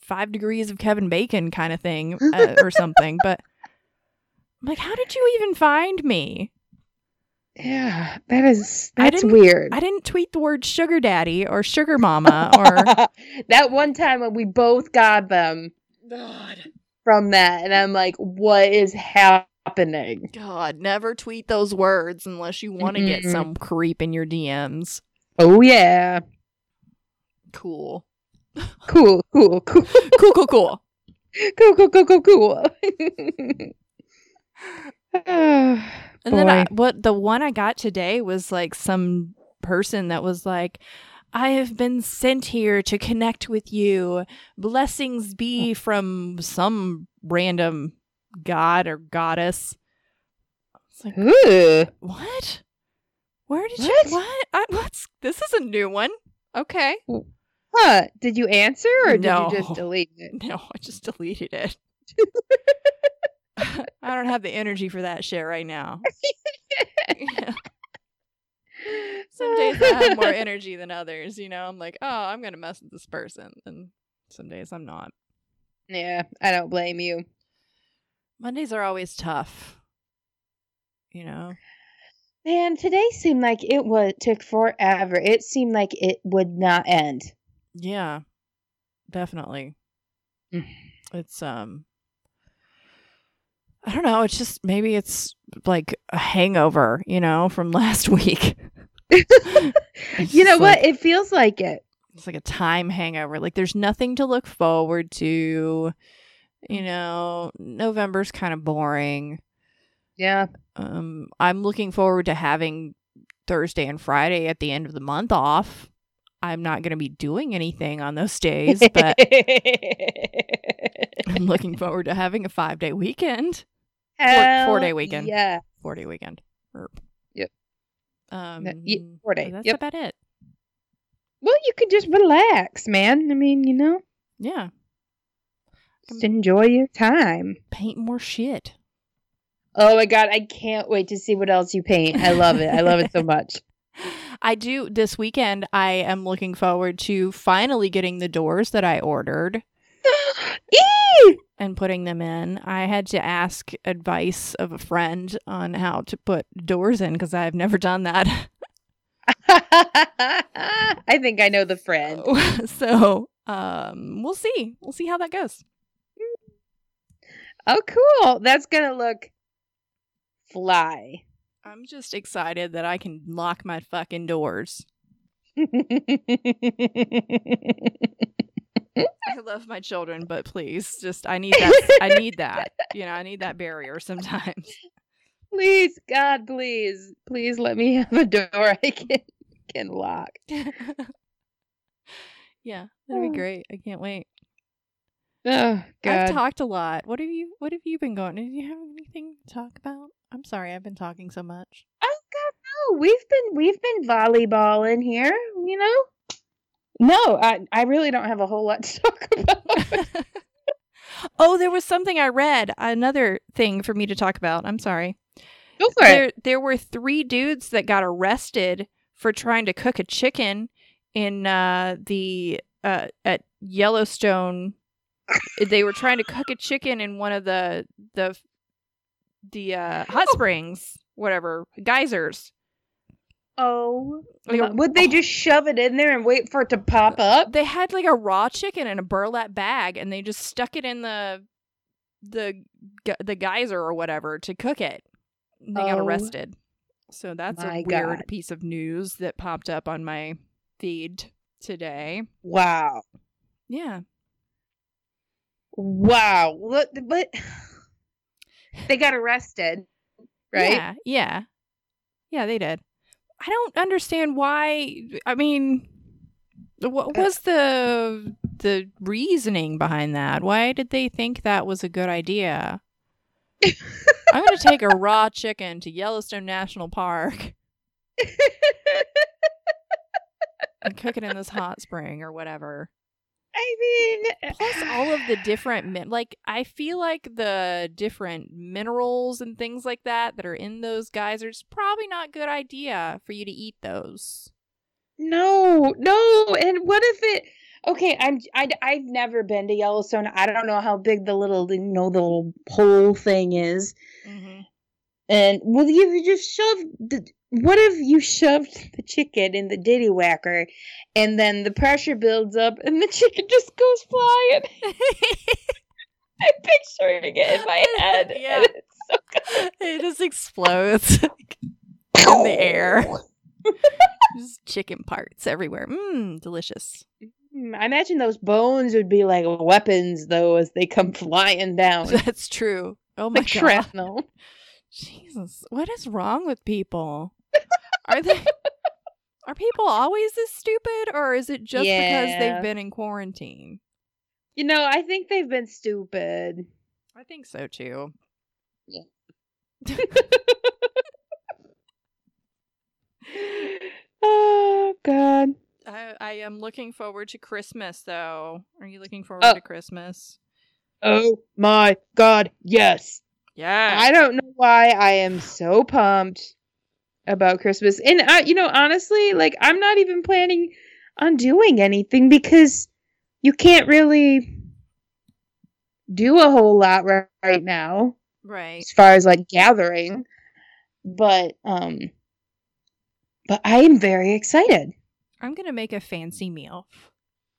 five degrees of Kevin Bacon kind of thing uh, or something. But I'm like, how did you even find me? Yeah, that is that's didn't- weird. I didn't tweet the word sugar daddy or sugar mama or that one time when we both got them from that and I'm like what is happening? God, never tweet those words unless you want to get Mm-mm. some creep in your DMs. Oh yeah. Cool. Cool, cool, cool. Cool, cool, cool. cool, cool, cool, cool, cool. And then I, what the one I got today was like some person that was like, I have been sent here to connect with you. Blessings be from some random god or goddess. It's like, Ooh. what? Where did What? you what? I, what's this is a new one. Okay. Huh? Did you answer or did No. you just delete it? No, I just deleted it. I don't have the energy for that shit right now. Yeah. Some days I have more energy than others, you know. I'm like, oh, I'm gonna mess with this person, and some days I'm not. yeah, I don't blame you. Mondays are always tough, you know. Man, today seemed like it would took forever. It seemed like it would not end. Yeah, definitely. Mm. It's um, I don't know. It's just maybe it's like a hangover, you know, from last week. You know what? like- it feels like it. it's like a time hangover. Like there's nothing to look forward to. You know, November's kind of boring. Yeah. Um, I'm looking forward to having Thursday and Friday at the end of the month off. I'm not going to be doing anything on those days, but I'm looking forward to having a five day weekend, Hell four-day weekend. Yeah. four day weekend. Or, Yep. Um, That- ye- four day, That's yep. about it. Well, you could just relax, man. I mean, you know, Yeah. Just enjoy your time. Paint more shit. Oh my god, I can't wait to see what else you paint. I love it. I love it so much. I do this weekend. I am looking forward to finally getting the doors that I ordered and putting them in. I had to ask advice of a friend on how to put doors in because I've never done that. I think I know the friend. so, um, we'll see. We'll see how that goes. Oh, cool. That's gonna look fly. I'm just excited that I can lock my fucking doors. I love my children, but please, just I need that. I need that. You know, I need that barrier sometimes. please, God, please, please let me have a door I can can lock. yeah, that'd be Oh. great. I can't wait. Oh I've talked a lot. What have you What have you been going? Do you have anything to talk about? I'm sorry, I've been talking so much. oh God, no. We've been we've been volleyballing here. You know. No, I I really don't have a whole lot to talk about. oh, there was something I read. Another thing for me to talk about. I'm sorry. Go for it. There, there were three dudes that got arrested for trying to cook a chicken in uh, the uh, at Yellowstone. They were trying to cook a chicken in one of the the the uh, hot springs, whatever geysers. Oh, Like a- would they just shove it in there and wait for it to pop up? They had like a raw chicken in a burlap bag, and they just stuck it in the the the geyser or whatever to cook it. They got Oh, arrested. So that's a weird God. piece of news that popped up on my feed today. Wow. Yeah. Wow. What but they got arrested, right? Yeah. Yeah. Yeah, they did. I don't understand why. I mean, what Uh, was the the reasoning behind that? Why did they think that was a good idea? I'm going to take a raw chicken to Yellowstone National Park and cook it in this hot spring or whatever. I mean Plus, all of the different min- like I feel like the different minerals and things like that that are in those geysers probably not a good idea for you to eat those. No, no. And what if it? Okay, I'm. I, I've never been to Yellowstone. I don't know how big the little, you know, the little pole thing is. Mm-hmm. And well, you just shove the. What if you shoved the chicken in the ditty whacker, and then the pressure builds up, and the chicken just goes flying? I'm picturing it in my head. and Yeah. it's so it just explodes in the air. Just chicken parts everywhere. Mmm, delicious. Hmm, I imagine those bones would be like weapons, though, as they come flying down. That's true. Oh my like god. shrapnel. Jesus, what is wrong with people? Are they Are people always this stupid or is it just because they've been in quarantine? You know, I think they've been stupid. I think so too. Yeah. oh God. I, I am looking forward to Christmas though. Are you looking forward Oh. to Christmas? Oh my God. Yes. Yeah. I don't know why I am so pumped about Christmas. And I, you know, honestly, like I'm not even planning on doing anything because you can't really do a whole lot right, right now right. as far as like gathering. But um but I am very excited. I'm gonna make a fancy meal.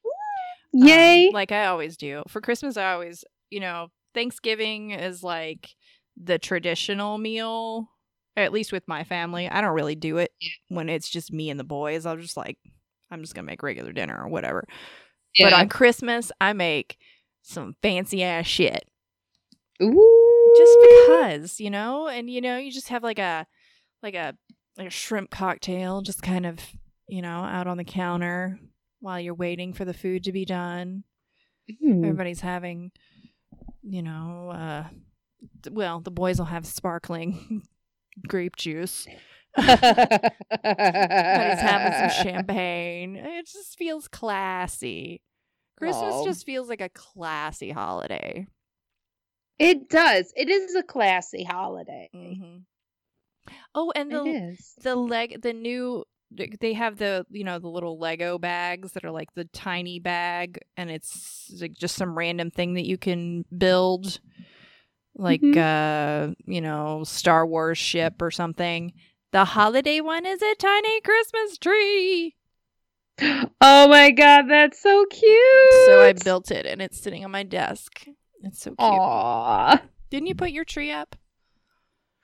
um, Yay. like I always do. For Christmas I always you know, Thanksgiving is like the traditional meal. At least with my family. I don't really do it when it's just me and the boys. I'll just like I'm just gonna make regular dinner or whatever. But on Christmas I make some fancy ass shit. Ooh. just because you know and you know you just have like a like a like a shrimp cocktail just kind of you know out on the counter while you're waiting for the food to be done Mm. everybody's having you know uh well the boys will have sparkling grape juice everybody's having some champagne it just feels classy christmas Aw. just feels like a classy holiday It does. It is a classy holiday. hmm oh and the the leg the new they have the you know the little lego bags that are like the tiny bag and it's like just some random thing that you can build like Mhm. uh you know star wars ship or something the holiday one is a tiny christmas tree Oh my god, that's so cute. so i built it and it's sitting on my desk it's so cute Aw. didn't you put your tree up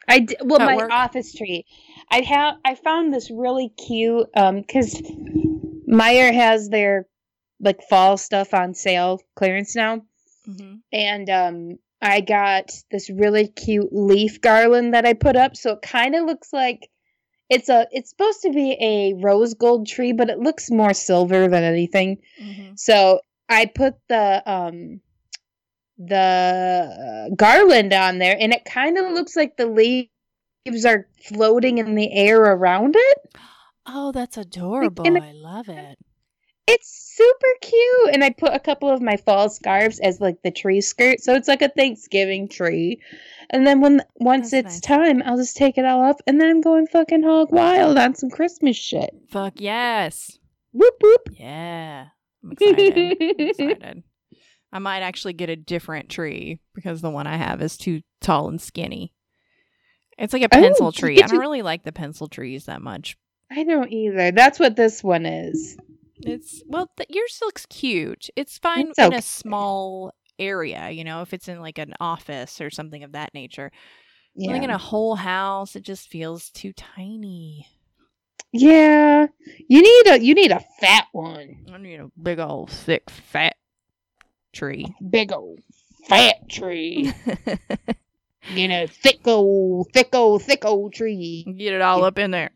I d- well, my work? office tree. I have. I found this really cute. Um, because Meijer has their like fall stuff on sale clearance now, hmm and um, I got this really cute leaf garland that I put up. So it kind of looks like it's a. It's supposed to be a rose gold tree, but it looks more silver than anything. hmm So I put the um the garland on there, and it kind of looks like the leaves are floating in the air around it. oh that's adorable a- i love it It's super cute, and I put a couple of my fall scarves as like the tree skirt, so it's like a Thanksgiving tree. And then when once That's it's nice. time, I'll just take it all off, and then I'm going fucking hog wild on some Christmas shit. fuck yes Whoop whoop. Yeah. I'm excited. I'm excited. I might actually get a different tree because the one I have is too tall and skinny. It's like a Oh, pencil tree. I don't you- really like the pencil trees that much. I don't either. That's what this one is. It's well, th- yours looks cute. It's fine It's in okay. a small area, you know, if it's in like an office or something of that nature. Yeah. Like in a whole house, it just feels too tiny. yeah. You need a you need a fat one. I need a big old thick fat tree. Big old fat tree. you know, thick old, thick old, thick old tree. Get it all up in there.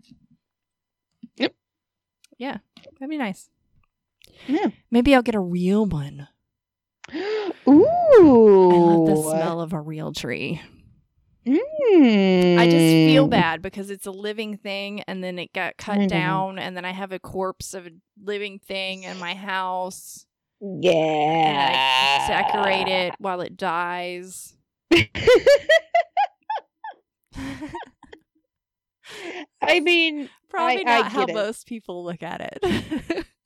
Yep. Yeah, that'd be nice. Yeah. Maybe I'll get a real one. Ooh. I love the smell of a real tree. Mm. I just feel bad because it's a living thing and then it got cut know. down and then I have a corpse of a living thing in my house and Yeah. I decorate it while it dies. I mean, Probably I not how it. most people look at it.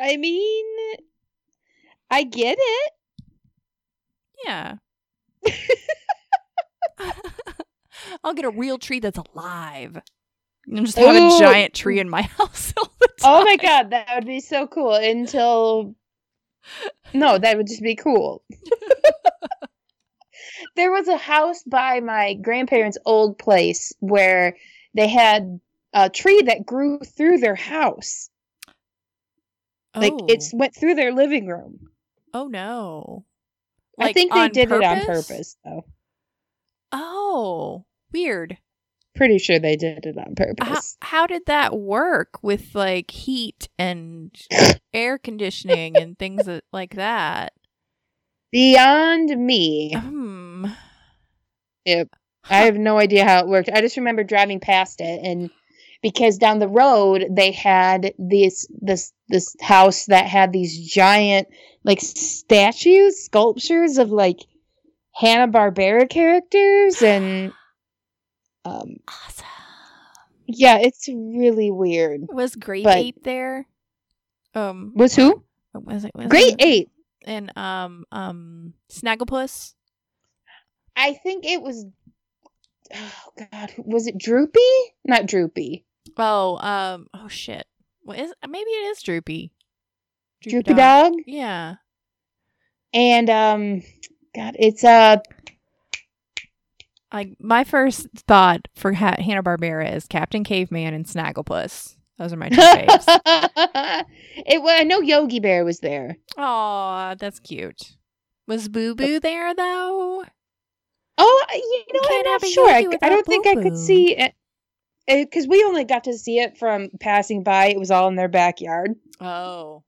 I mean, I get it. yeah. I'll get a real tree that's alive. And just have Ooh. a giant tree in my house all the time. Oh my god, that would be so cool. Until no, that would just be cool. There was a house by my grandparents' old place where they had a tree that grew through their house. Like oh. it's went through their living room. Oh no. I think they did it on purpose, though. Oh, weird. Pretty sure they did it on purpose. how did that work with like heat and air conditioning and things like that? Beyond me. Hmm. Yep. I have no idea how it worked. I just remember driving past it and because down the road they had this this this house that had these giant like statues, sculptures of like Hanna-Barbera characters and um Awesome. yeah, it's really weird. Was Grape Ape there? Um, Was who? was it was Grape it- Ape. and um um Snagglepuss? I think it was oh god, was it Droopy? Not Droopy. Oh, um, oh shit. What is? Maybe it is Droopy. Droopy dog. Yeah. And um god, it's uh Like my first thought for ha- Hanna Barbera is Captain Caveman and Snagglepuss. Those are my two faves. it well, I know Yogi Bear was there. Aw, that's cute. Was Boo Boo there though? Oh, you know, can't I'm not sure. I, I don't think I could see it because we only got to see it from passing by. It was all in their backyard. Oh,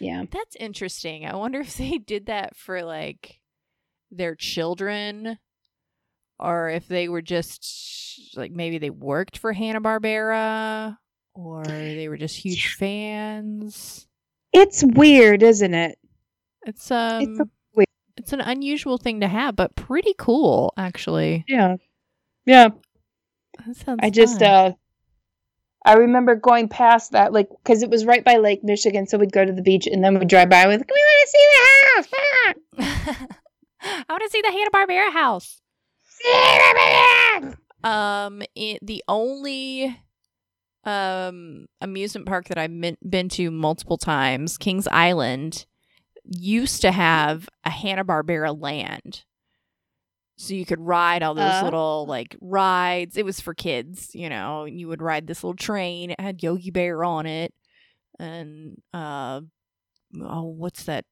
Yeah. that's interesting. I wonder if they did that for like their children or if they were just like maybe they worked for Hanna Barbera or they were just huge fans. It's weird, isn't it? It's um weird- it's an unusual thing to have, but pretty cool actually. Yeah. Yeah. That sounds I just fun. uh I remember going past that like cuz it was right by Lake Michigan so we'd go to the beach and then we'd drive by with we want to see the house. Ah! I want to see the Hanna Barbera house. House! Um, it, the only um amusement park that I've been, been to multiple times, Kings Island, used to have a Hanna Barbera land, so you could ride all those Oh. little like rides. It was for kids, you know. You would ride this little train. It had Yogi Bear on it, and uh, oh, what's that?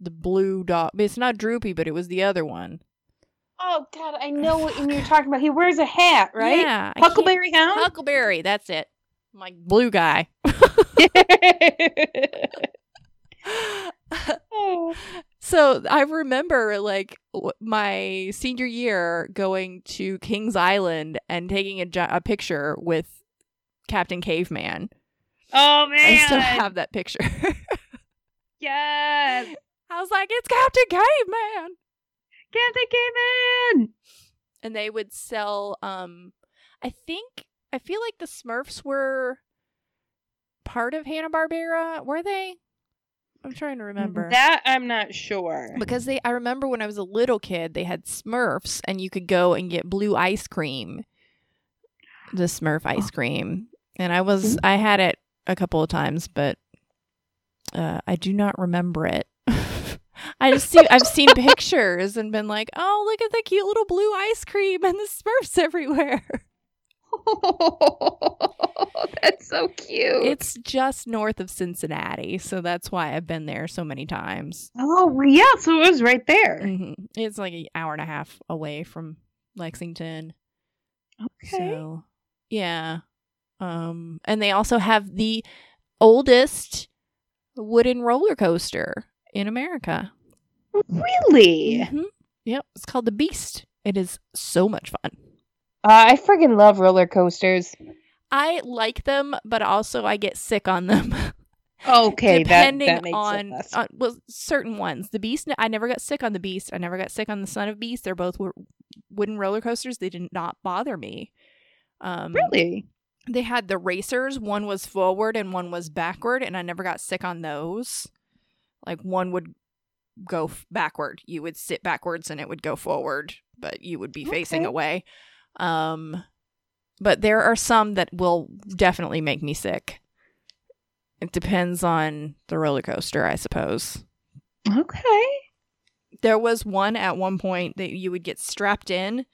The blue dog. It's not Droopy, but it was the other one. Oh god, I know what you're talking about. He wears a hat, right? Yeah, Huckleberry Hound. Huckleberry, that's it. I'm blue guy. Oh. so I remember like w- my senior year going to Kings Island and taking a, gi- a picture with Captain Caveman. Oh man! I still have that picture. yes, I was like, it's Captain Caveman. Captain Caveman. And they would sell um I think I feel like the Smurfs were part of Hanna-Barbera, were they? I'm trying to remember. That I'm not sure. because they I remember when I was a little kid, they had Smurfs and you could go and get blue ice cream. The Smurf ice cream. And I was I had it a couple of times, but uh, I do not remember it. I just see I've seen pictures and been like, oh, look at the cute little blue ice cream and the Smurfs everywhere. that's so cute. It's just north of Cincinnati, so that's why I've been there so many times. oh yeah, so it was right there. hmm It's like an hour and a half away from Lexington. Okay. So, yeah. Um, and they also have the oldest wooden roller coaster in America. Really? Mhm. Yep, it's called the Beast. It is so much fun. Uh, I friggin' love roller coasters. I like them, but also I get sick on them. Okay, depending that, that makes on, on well certain ones. The Beast, I never got sick on the Beast. I never got sick on the Son of Beast. They're both wo- wooden roller coasters. They did not bother me. Um, really? They had the racers. One was forward and one was backward, and I never got sick on those. Like one would go f- backward, you would sit backwards, and it would go forward, but you would be facing away. Um, but there are some that will definitely make me sick. It depends on the roller coaster, I suppose. Okay. There was one at one point that you would get strapped in,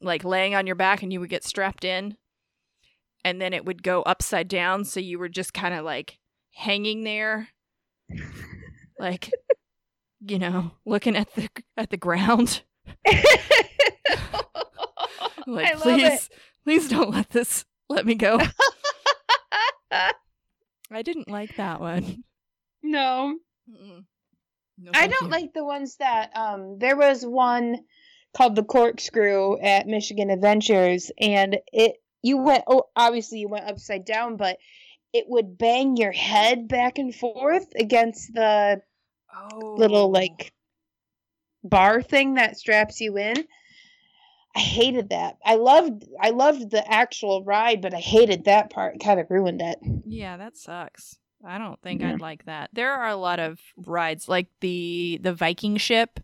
like laying on your back, and you would get strapped in, and then it would go upside down, so you were just kind of like hanging there, like you know, looking at the at the ground. Like, I love please, it. please don't let this let me go. I didn't like that one. no, No, I don't you. like the ones that um there was one called the corkscrew at Michigan Adventures and it you went oh obviously you went upside down but it would bang your head back and forth against the oh. little like bar thing that straps you in. I hated that. I loved I loved the actual ride, but I hated that part. Kind of ruined it. Yeah, that sucks. I don't think Yeah. I'd like that. There are a lot of rides like the the Viking ship.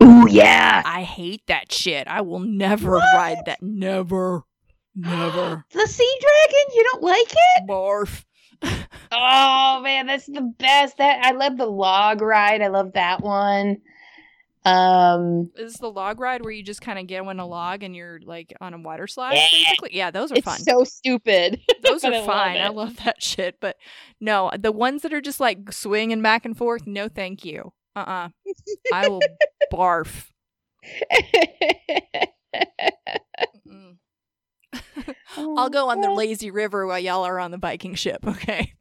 Oh yeah. I hate that shit. I will never What? ride that. Never. Never. The sea dragon, you don't like it? Barf. Oh man, that's the best. That I love the log ride. I love that one. Um Is the log ride where you just kind of get on a log and you're like on a water slide? Yeah. Basically, yeah, those are it's fun. so stupid. those are I love fine. I love that shit. But no, the ones that are just like swinging back and forth, no, thank you. Uh uh I will barf. I'll go on the lazy river while y'all are on the Viking ship. Okay.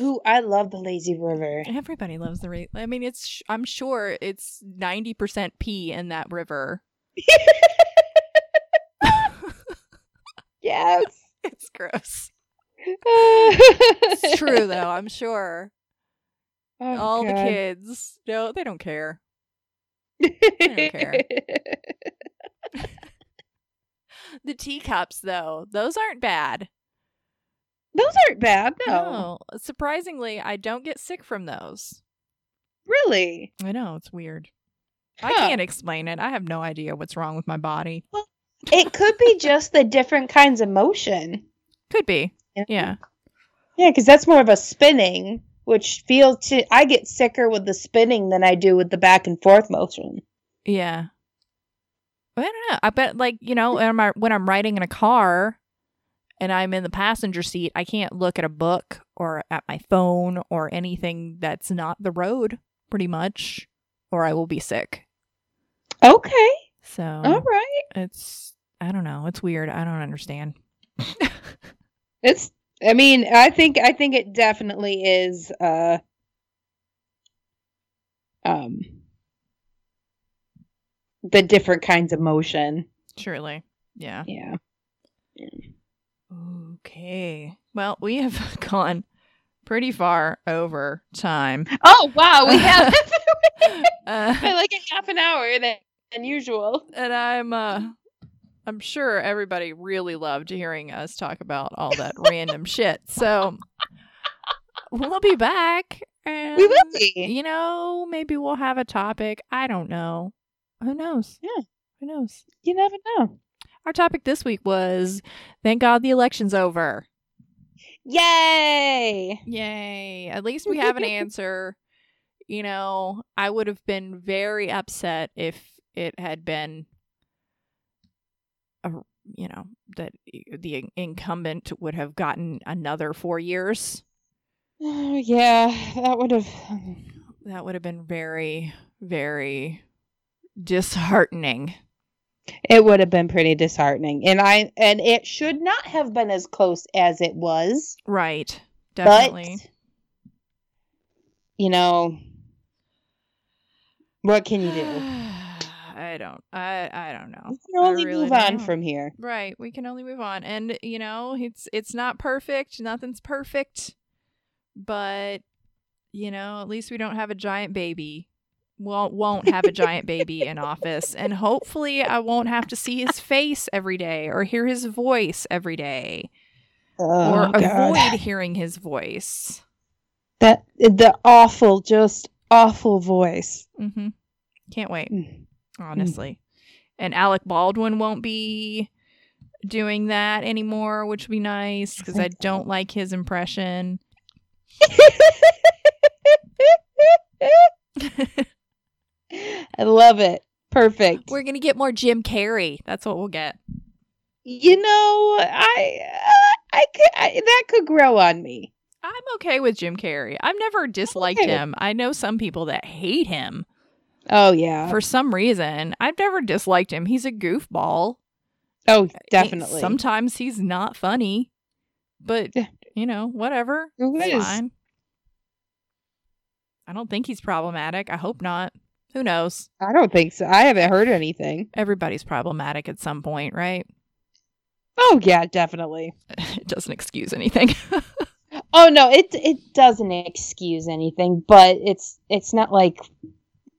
Ooh, I love the lazy river. Everybody loves the ra I mean, it's. sh- I'm sure it's ninety percent pee in that river. Yes. it's gross. It's true though. I'm sure Oh, all the kids. No, they don't care. don't care. The teacups, though, those aren't bad. Those aren't bad. No. No, surprisingly, I don't get sick from those. Really? I know it's weird. I can't explain it. I have no idea what's wrong with my body. It could be just the different kinds of motion. Could be. Yeah. Yeah, because that's more of a spinning, which feels to I get sicker with the spinning than I do with the back and forth motion. Yeah. I don't know. I bet, like, you know, when I'm, when I'm riding in a car and I'm in the passenger seat, I can't look at a book or at my phone or anything that's not the road, pretty much, or I will be sick. Okay. So All right. it's, I don't know. It's weird. I don't understand. It's I mean, I think I think it definitely is uh um the different kinds of motion. Surely. Yeah. Yeah. Okay. Well, we have gone pretty far over time. Oh wow, we have Uh, like a half an hour than, than usual. and I'm uh I'm sure everybody really loved hearing us talk about all that random shit. So we'll be back. And, We will be. You know, maybe we'll have a topic. I don't know. Who knows? Yeah. Who knows? You never know. Our topic this week was thank God the election's over. Yay! Yay. At least we have an answer. you know, I would have been very upset if it had been a you know, that the incumbent would have gotten another 4 years. Oh, yeah, that would have that would have been very very disheartening. It would have been pretty disheartening. And I and it should not have been as close as it was. Right. Definitely. But you know what can you do? I don't I I don't know. We can only really move on don't. from here. Right. We can only move on. And you know, it's it's not perfect. Nothing's perfect. But you know, at least we don't have a giant baby. Won't won't have a giant baby in office. And hopefully I won't have to see his face every day or hear his voice every day. Oh, or God. avoid hearing his voice. that the awful, just awful voice. Mm-hmm. Can't wait, Mm. honestly. And Alec Baldwin won't be doing that anymore, which would be nice because I don't like his impression. I love it. Perfect. We're gonna get more Jim Carrey. That's what we'll get. you know, I, uh, I could, I, that could grow on me. I'm okay with Jim Carrey. I've never disliked Okay. him. I know some people that hate him Oh yeah. for some reason. I've never disliked him. He's a goofball. oh, definitely. Sometimes he's not funny, but you know, whatever. It's fine. I don't think he's problematic. I hope not. Who knows? I don't think so. I haven't heard anything. Everybody's problematic at some point, right? Oh yeah, definitely. It doesn't excuse anything. Oh no, it it doesn't excuse anything, but it's it's not like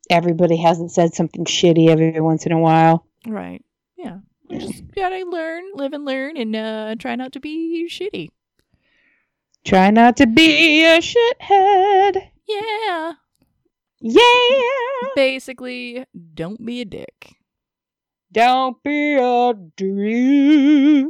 everybody hasn't said something shitty every once in a while. right. Yeah. We just gotta learn, live and learn, and uh, try not to be shitty. Try not to be a shithead. Yeah. Yeah. Basically, don't be a dick. Don't be a dick.